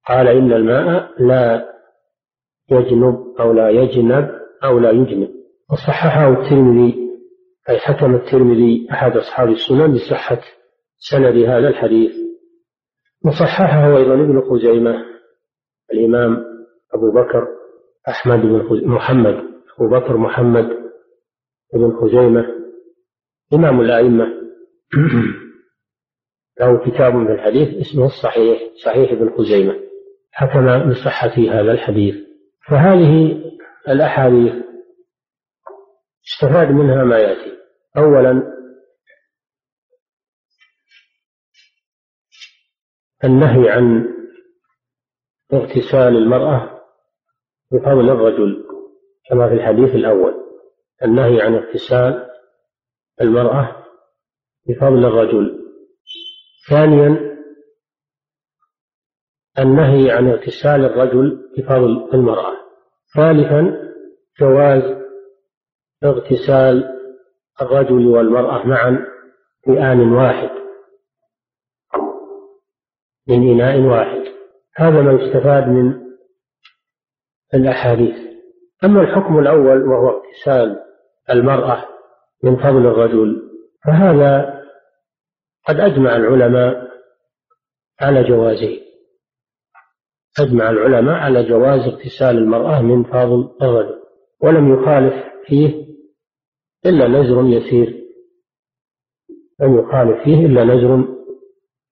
قال إن الماء لا يجنب أو لا يجنب أو لا يجنب وصححه الترمذي أي حكم الترمذي أحد أصحاب السنن بصحة سند هذا الحديث. وصححه أيضا ابن خزيمة الإمام أبو بكر أحمد بن محمد أبو بكر محمد بن خزيمة إمام الأئمة. له كتاب في الحديث اسمه الصحيح صحيح ابن خزيمة. حكم بصحة هذا الحديث. فهذه الأحاديث. استفاد منها ما يأتي. أولا النهي عن اغتسال المرأة بفضل الرجل كما في الحديث الأول. النهي عن اغتسال المرأة بفضل الرجل. ثانيا النهي عن اغتسال الرجل بفضل المرأة. ثالثا جواز اغتسال الرجل والمرأة معا في آن واحد. من إناء واحد. هذا ما يستفاد من الأحاديث. أما الحكم الأول وهو اغتسال المرأة من فضل الرجل فهذا قد أجمع العلماء على جوازه. أجمع العلماء على جواز اغتسال المرأة من فضل الرجل ولم يخالف فيه إلا نزر يسير. لم يخالف فيه إلا نزر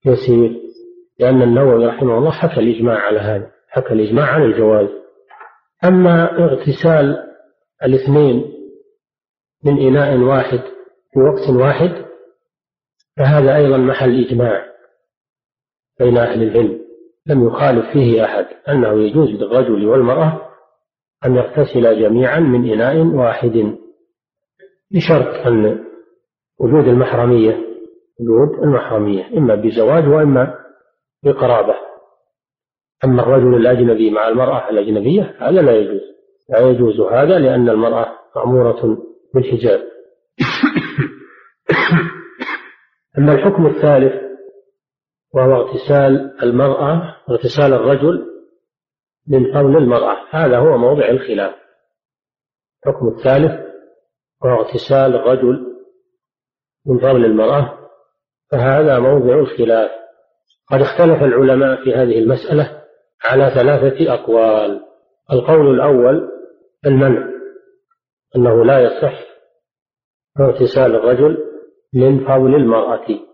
يسير لأن النووي رحمه الله حكى الإجماع على هذا حكى الإجماع على الجواز. أما اغتسال الاثنين من إناء واحد في وقت واحد فهذا أيضا محل إجماع بين أهل العلم. لم يخالف فيه أحد أنه يجوز للرجل والمرأة أن يغتسلا جميعا من إناء واحد. بشرط أن وجود المحرمية وجود المحرمية إما بزواج وإما بقرابة. أما الرجل الأجنبي مع المرأة الأجنبية هذا لا يجوز. لا يجوز هذا لأن المرأة مأمورة بالحجاب. أما الحكم الثالث وهو اغتسال المرأة اغتسال الرجل من فضل المرأة. هذا هو موضع الخلاف. الحكم الثالث وهو اغتسال الرجل من فضل المرأة فهذا موضع الخلاف. قد اختلف العلماء في هذه المسألة على ثلاثة أقوال. القول الأول المنع أنه لا يصح اغتسال الرجل من فضل المرأة.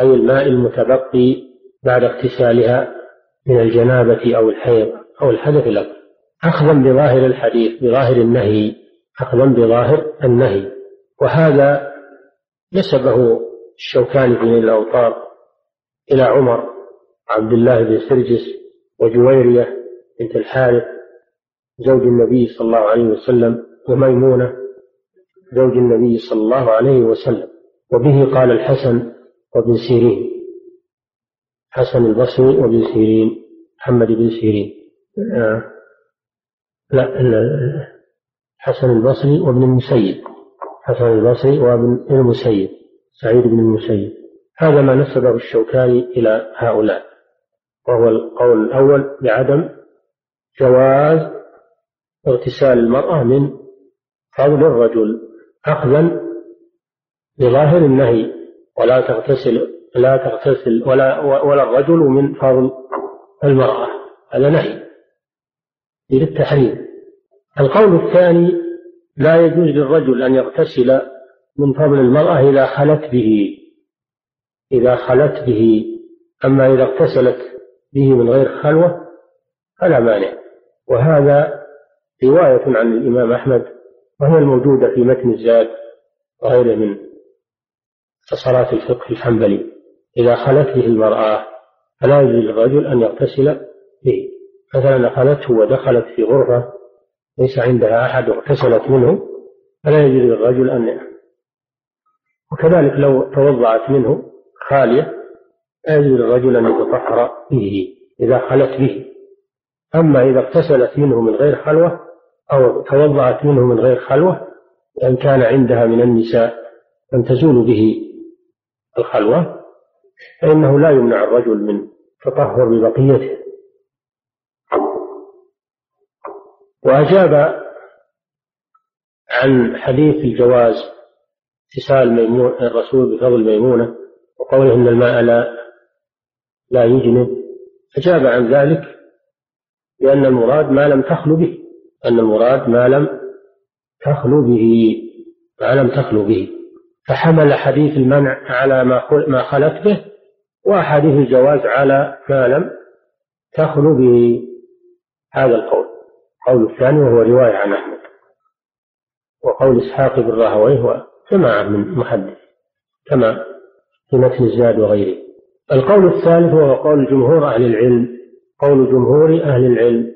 أي الماء المتبقي بعد اغتسالها من الجنابة أو الحيض أو الحدث الأكبر أخذا بظاهر الحديث بظاهر النهي أخذا بظاهر النهي. وهذا نسبه الشوكاني في الأوطار إلى عمر عبد الله بن سرجس وجويرية بنت الحارث زوج النبي صلى الله عليه وسلم وميمونة زوج النبي صلى الله عليه وسلم. وبه قال الحسن وابن سيرين. حسن البصري وابن سيرين. محمد بن سيرين. آه لا حسن البصري وابن المسيب. حسن البصري وابن المسيب. سعيد بن المسيب. هذا ما نسبه الشوكاني إلى هؤلاء. وهو القول الأول بعدم جواز اغتسال المرأة من فضل الرجل أخذا بظاهر النهي. ولا تغتسل لا تغتسل ولا ولا الرجل من فضل المرأة. هذا نهي للتحريم. القول الثاني لا يجوز للرجل أن يغتسل من فضل المرأة إذا خلت به. إذا خلت به. أما إذا اغتسلت به من غير خلوة فلا مانع. وهذا رواية عن الإمام أحمد وهي الموجودة في متن الزاد وغيره من اختصارات الفقه الحنبلي. إذا خلت به المرأة فلا يجوز للرجل أن يغتسل به. مثلا أخذته ودخلت في غرفة ليس عندها أحد واغتسلت منه فلا يجوز للرجل أن وكذلك لو توضعت منه خالية لا يجوز للرجل أن يتطهر به إذا خلت به. أما إذا اغتسلت منه من غير خلوة أو توضأت منه من غير خلوة إن كان عندها من النساء من تزول به. الخلوة فإنه لا يمنع الرجل من تطهر ببقيته. وأجاب عن حديث الجواز اتصال ميمون الرسول بفضل ميمونة وقوله إن الماء لا لا يجنب. أجاب عن ذلك بأن المراد ما لم تخلو به أن المراد ما لم تخلو به ما لم تخلو به. فحمل حديث المنع على ما ما خلت به وأحاديث الجواز على ما لم تخلو به. هذا القول. القول الثاني وهو رواية عن أحمد. وقول إسحاق بن راهويه هو جماعة من محدث كما في متن الزاد وغيره. القول الثالث وهو قول جمهور أهل العلم. قول جمهور أهل العلم.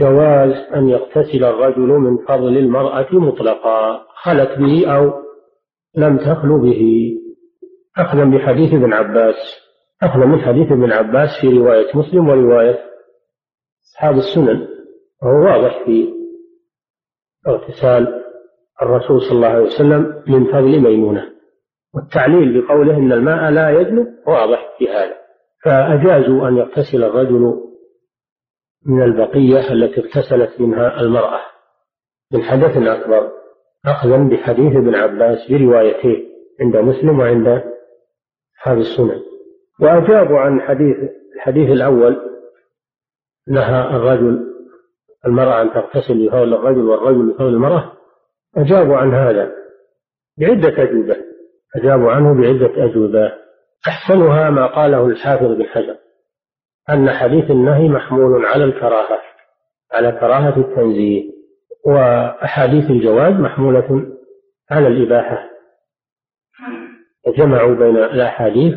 جواز أن يغتسل الرجل من فضل المرأة مطلقا. خلت به أو لم تخل به أخذا بحديث ابن عباس أخذا من حديث ابن عباس في رواية مسلم ورواية أصحاب السنن وهو واضح في اغتسال الرسول صلى الله عليه وسلم من فضل ميمونة. والتعليل بقوله إن الماء لا يجلب واضح في هذا. فأجازوا أن يغتسل الرجل من البقية التي اغتسلت منها المرأة. من حدث أكبر أخذا بحديث ابن عباس بروايتيه عند مسلم وعند أصحاب السنن وأجابوا عن حديث الحديث الأول نهى الرجل المرأة أن تغتسل بفضل الرجل والرجل بفضل المرأة. أجابوا عن هذا بعدة أجوبة. أجابوا عنه بعدة أجوبة. أحسنها ما قاله الحافظ بن حجر أن حديث النهي محمول على الكراهة على كراهة التنزيه. وأحاديث الجواز محمولة على الإباحة. جمعوا بين الأحاديث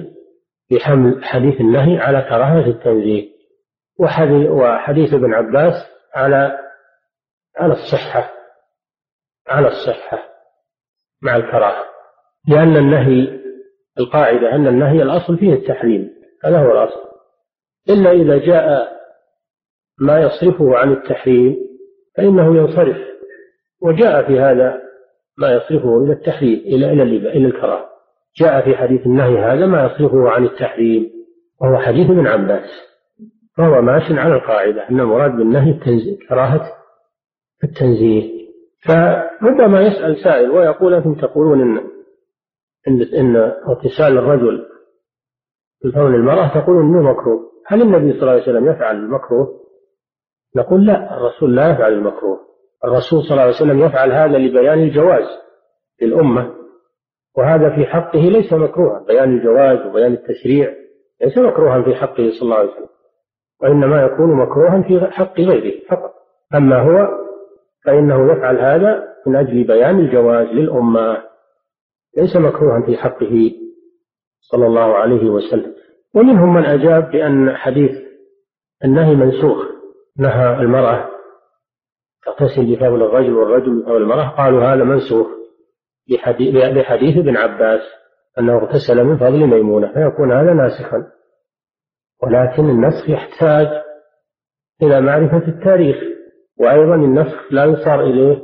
بحمل حديث النهي على كراهة التنزيه وحديث ابن عباس على على الصحة على الصحة مع الكراهة. لأن النهي القاعدة أن النهي الأصل فيه التحريم هذا هو الأصل. إلا إذا جاء ما يصرفه عن التحريم فإنه ينصرف. وجاء في هذا ما يصرفه إلى التحريم إلى إلى إلى الكراهة. جاء في حديث النهي هذا ما يصرفه عن التحريم وهو حديث ابن عباس. فهو ماش على القاعدة أن المراد بالنهي التنزيه كراهة التنزيه. فربما يسأل سائل ويقول أنتم تقولون إن إن, إن اغتسال الرجل في المرأة تقولون إنه مكروه. هل النبي صلى الله عليه وسلم يفعل المكروه؟ نقول لا الرسول لا يفعل المكروه. الرسول صلى الله عليه وسلم يفعل هذا لبيان الجواز للأمة وهذا في حقه ليس مكروها. بيان الجواز وبيان التشريع ليس مكروها في حقه صلى الله عليه وسلم وإنما يكون مكروها في حق غيره فقط. أما هو فإنه يفعل هذا من أجل بيان الجواز للأمة ليس مكروها في حقه صلى الله عليه وسلم. ومنهم من أجاب بأن حديث النهي منسوخ. نهى المرأة تغتسل بفضل الرجل والرجل بفضل المرأة. قالوا هذا منسوخ لحديث ابن عباس أنه اغتسل من فضل ميمونة فيكون هذا ناسخا. ولكن النسخ يحتاج إلى معرفة التاريخ وأيضا النسخ لا يصار إليه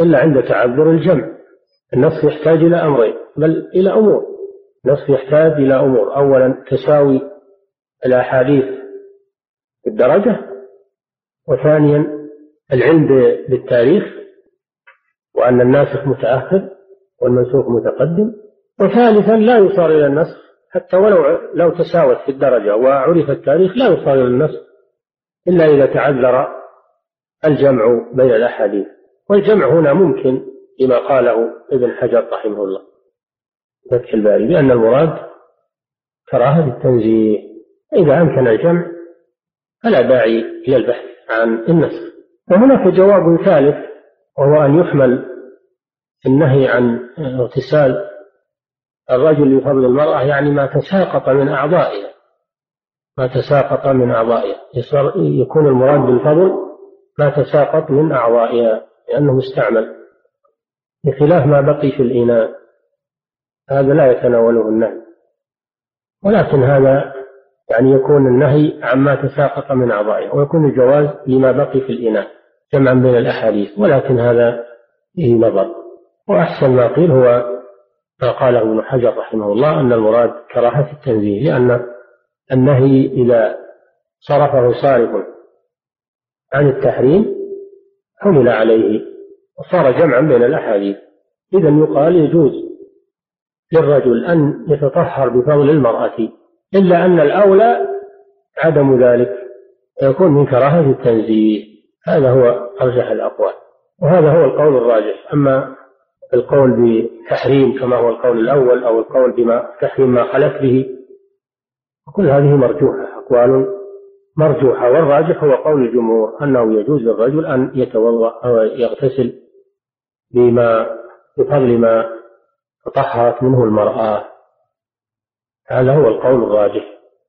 إلا عند تعذر الجمع. النسخ يحتاج إلى أمرين بل إلى أمور. النسخ يحتاج إلى أمور. أولا تساوي الأحاديث بالدرجة وثانيا العلم بالتاريخ وأن الناسخ متأخر والمنسوخ متقدم وثالثا لا يصار إلى النسخ حتى ولو لو تساوت في الدرجة وعرف التاريخ لا يصار إلى النسخ إلا إذا تعذر الجمع بين الأحاديث. والجمع هنا ممكن لما قاله ابن حجر رحمه الله. فتح الباري بأن المراد كراهة التنزيه إذا أمكن الجمع فلا داعي إلى البحث. عن النسخ. وهناك جواب ثالث وهو أن يحمل النهي عن اغتسال الرجل بفضل المرأة يعني ما تساقط من أعضائها. ما تساقط من أعضائها. يكون المراد بالفضل ما تساقط من أعضائها لأنه مستعمل. بخلاف ما بقي في الإناء هذا لا يتناوله النهي. ولكن هذا يعني يكون النهي عما تساقط من أعضائه ويكون الجواز لما بقي في الإناء جمعا بين الأحاديث ولكن هذا فيه نظر. وأحسن ما قيل هو ما قاله ابن حجر رحمه الله أن المراد كراهة التنزيه لأن النهي إذا صرفه صارف عن التحريم حمل عليه وصار جمعا بين الأحاديث. إذا يقال يجوز للرجل أن يتطهر بفضل المرأة إلا أن الأولى عدم ذلك يكون من كراهة التنزيه. هذا هو أرجح الأقوال وهذا هو القول الراجح. أما القول بتحريم كما هو القول الأول أو القول بما تحريم ما خلت به كل هذه مرجوحة أقوال مرجوحة. والراجح هو قول الجمهور أنه يجوز للرجل أن يتوضأ أو يغتسل بما بفضل ما تطهرت منه المرأة. هذا هو القول الراجح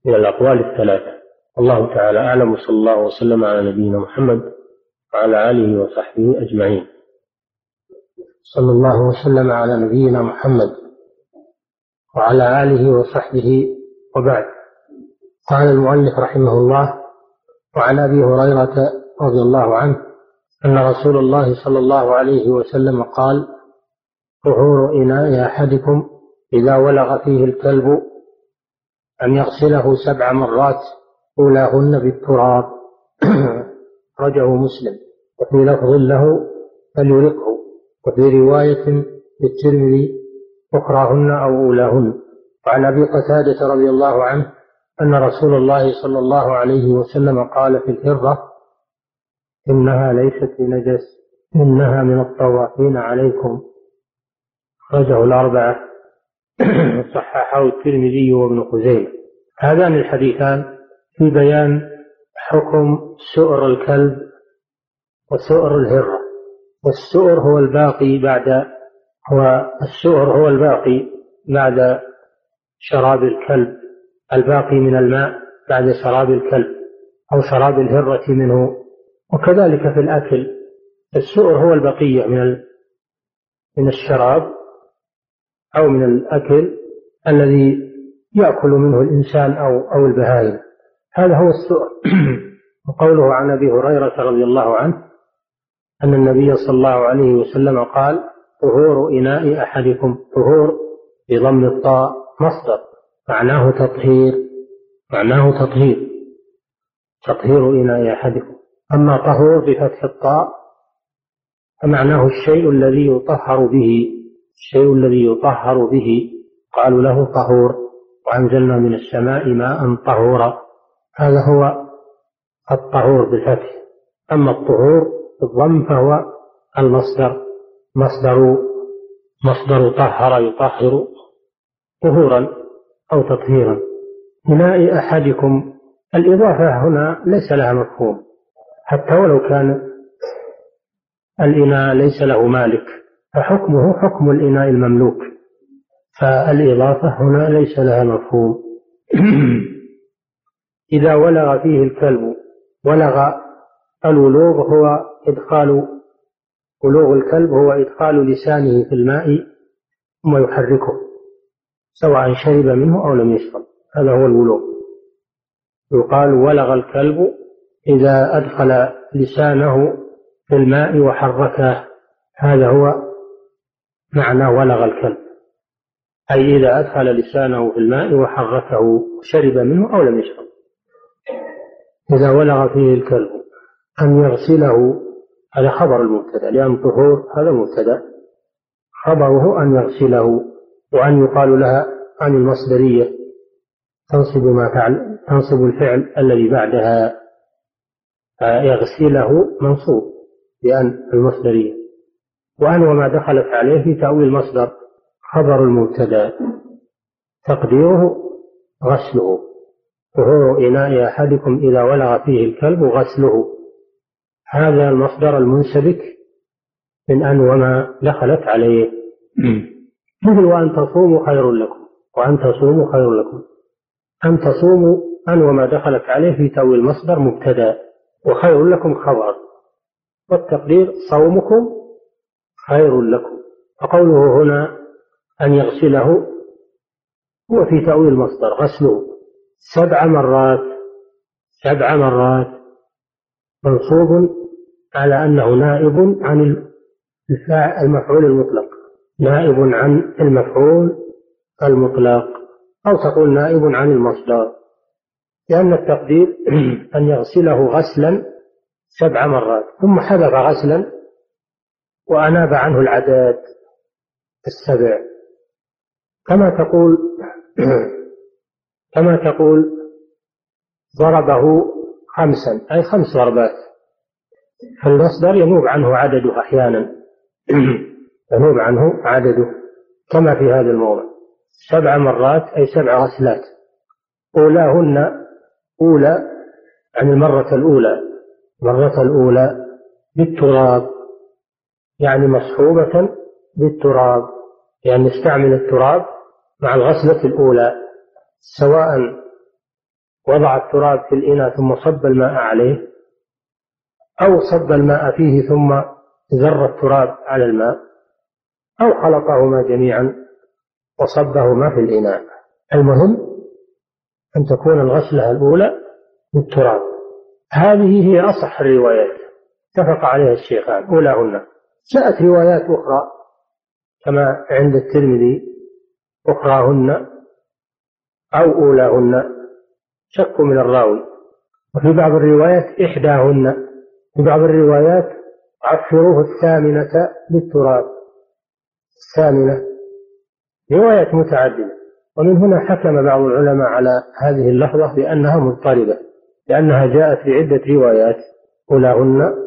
من الأقوال الثلاثة. الله تعالى أعلم وصلى الله وسلم على نبينا محمد وعلى آله وصحبه أجمعين. صلى الله وسلم على نبينا محمد وعلى آله وصحبه وبعد. قال المؤلف رحمه الله وعن أبي هريرة رضي الله عنه أن رسول الله صلى الله عليه وسلم قال طهور إناء أحدكم إذا ولغ فيه الكلب أن يغسله سبع مرات أولاهن بالتراب. رجعه مسلم. وفي لفظ له فليرقه. وفي رواية للترمذي أخراهن أو أولاهن. وعن أبي قتادة رضي الله عنه أن رسول الله صلى الله عليه وسلم قال في الهرة إنها ليست بنجس إنها من الطوافين عليكم. أخرجه الأربعة. صححه الترمذي وابن خزيمة. هذان الحديثان في بيان حكم سؤر الكلب وسؤر الهرة. والسؤر هو الباقي بعد هو السؤر هو الباقي بعد شراب الكلب الباقي من الماء بعد شراب الكلب أو شراب الهرة منه. وكذلك في الأكل السؤر هو البقية من من الشراب. أو من الأكل الذي يأكل منه الإنسان أو أو البهائم. هذا هو السؤر وقوله عن أبي هريرة رضي الله عنه أن النبي صلى الله عليه وسلم قال طهور إناء أحدكم طهور بضم الطاء مصدر معناه تطهير معناه تطهير تطهير إناء أحدكم. أما طهور بفتح الطاء فمعناه الشيء الذي يطهر به. الشيء الذي يطهر به. قالوا له طهور. وأنزلنا من السماء ماء طهورا. هذا هو الطهور بالفتح. أما الطهور بالضم فهو المصدر. مصدر مصدر طهر يطهر طهورا أو تطهيرا. إناء أحدكم. الإضافة هنا ليس لها مفهوم. حتى ولو كان الإناء ليس له مالك. فحكمه حكم الإناء المملوك. فالإضافة هنا ليس لها مفهوم. إذا ولغ فيه الكلب ولغ الولوغ هو إدخال ولوغ الكلب هو إدخال لسانه في الماء ثم يحركه سواء شرب منه أو لم يشرب. هذا هو الولوغ. يقال ولغ الكلب إذا أدخل لسانه في الماء وحركه. هذا هو معنى ولغ الكلب. أي إذا أدخل لسانه في الماء وحركه وشرب منه أو لم يشرب. إذا ولغ فيه الكلب أن يغسله هذا خبر المبتدأ لأن طهور هذا مبتدأ. خبره أن يغسله وأن يقال لها عن المصدرية تنصب ما فعل تنصب الفعل الذي بعدها يغسله منصوب بأن المصدرية. وأن وما دخلت عليه في تأويل مصدر خبر المبتدأ. تقديره غسله. طهور إناء أحدكم إذا ولغ فيه الكلب غسله. هذا المصدر المنسبك من أن وما دخلت عليه. مثل وأن تصوموا خير لكم وأن تصوموا خير لكم. أن تصوموا أن وما دخلت عليه في تأويل مصدر مبتدأ. وخير لكم خبر. والتقدير صومكم خير لكم. فقوله هنا أن يغسله هو في تأويل مصدر غسله. سبع مرات سبع مرات منصوب على أنه نائب عن المفعول المطلق. نائب عن المفعول المطلق. أو تقول نائب عن المصدر. لأن التقدير أن يغسله غسلا سبع مرات. ثم حذف غسلا وأناب عنه العدد السبع. كما تقول كما تقول ضربه خمسا أي خمس ضربات. فالمصدر ينوب عنه عدده أحيانا. ينوب عنه عدده كما في هذا الموضع. سبع مرات أي سبع غسلات. أولاهن أولى عن المرة الأولى. المرة الأولى بالتراب. يعني مصحوبة بالتراب يعني استعمل التراب مع الغسلة الأولى سواء وضع التراب في الإناء ثم صب الماء عليه أو صب الماء فيه ثم زر التراب على الماء أو خلطهما جميعا وصبهما في الإناء. المهم أن تكون الغسلة الأولى بالتراب. هذه هي أصح الروايات. اتفق عليها الشيخان. أولاهن. جاءت روايات أخرى كما عند الترمذي أخراهن أو أولاهن شك من الراوي. وفي بعض الروايات إحداهن في بعض الروايات عفروه الثامنة بالتراب الثامنة روايات متعددة. ومن هنا حكم بعض العلماء على هذه اللفظة بأنها مضطربة لأنها جاءت في عدة روايات أولاهن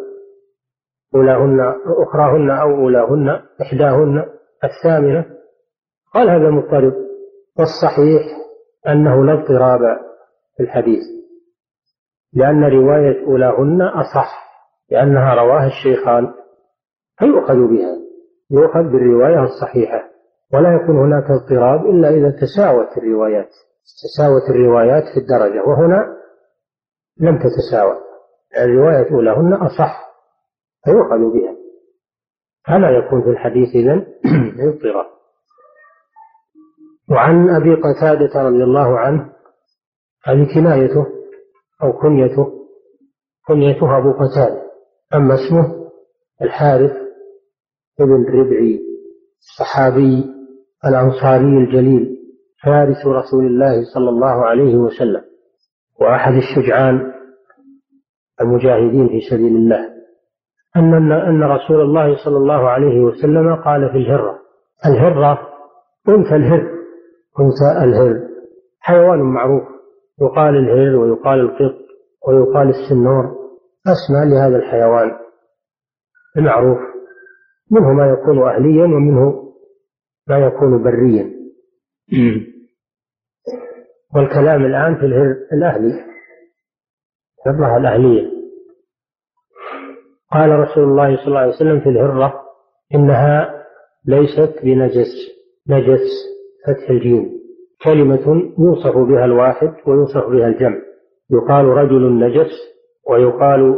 أولاهن أخراهن أو أولاهن إحداهن الثامنة. قال هذا مضطرب والصحيح أنه لا اضطراب في الحديث لأن رواية أولاهن أصح لأنها رواها الشيخان فيؤخذ بها يؤخذ بالرواية الصحيحة ولا يكون هناك اضطراب إلا إذا تساوت الروايات تساوت الروايات في الدرجة وهنا لم تتساوى الرواية الأولى أصح. فيؤخذ بها. فلا يكون في الحديث إذن اضطراب وعن أبي قتادة رضي الله عنه هذه كنايته أو كنيته كنيته أبو قتادة. أما اسمه الحارث ابن ربعي الصحابي الأنصاري الجليل فارس رسول الله صلى الله عليه وسلم وأحد الشجعان المجاهدين في سبيل الله. أن أن رسول الله صلى الله عليه وسلم قال في الهرة الهرة أنثى الهر أنثى الهر حيوان معروف يقال الهر ويقال القط ويقال السنور أسماء لهذا الحيوان المعروف منه ما يكون أهليا ومنه ما يكون بريا. والكلام الآن في الهر الأهلي الهرة الأهلية. قال رسول الله صلى الله عليه وسلم في الهرة إنها ليست بنجس نجس فتح الجيم كلمة يوصف بها الواحد ويوصف بها الجمع. يقال رجل نجس ويقال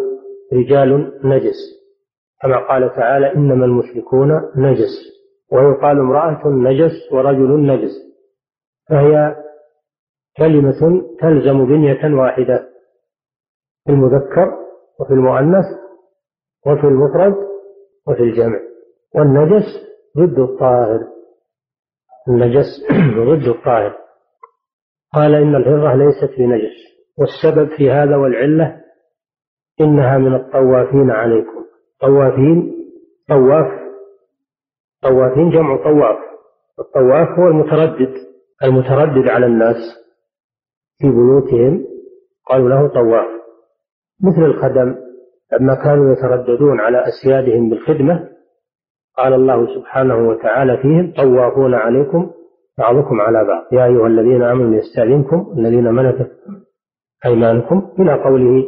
رجال نجس. كما قال تعالى إنما المشركون نجس. ويقال امرأة نجس ورجل نجس. فهي كلمة تلزم بنية واحدة في المذكر وفي المؤنث وفي المفرد وفي الجمع. والنجس ضد الطاهر. النجس ضد الطاهر. قال إن الهرة ليست بنجس. والسبب في هذا والعلة إنها من الطوافين عليكم. طوافين طواف طوافين جمع طواف. الطواف هو المتردد المتردد على الناس في بيوتهم. قالوا له طواف. مثل الخدم. لما كانوا يترددون على أسيادهم بالخدمة قال الله سبحانه وتعالى فيهم طوافون عليكم بعضكم على بعض. يا أيها الذين آمنوا يستأذنكم الذين ملكت أيمانكم إلى قوله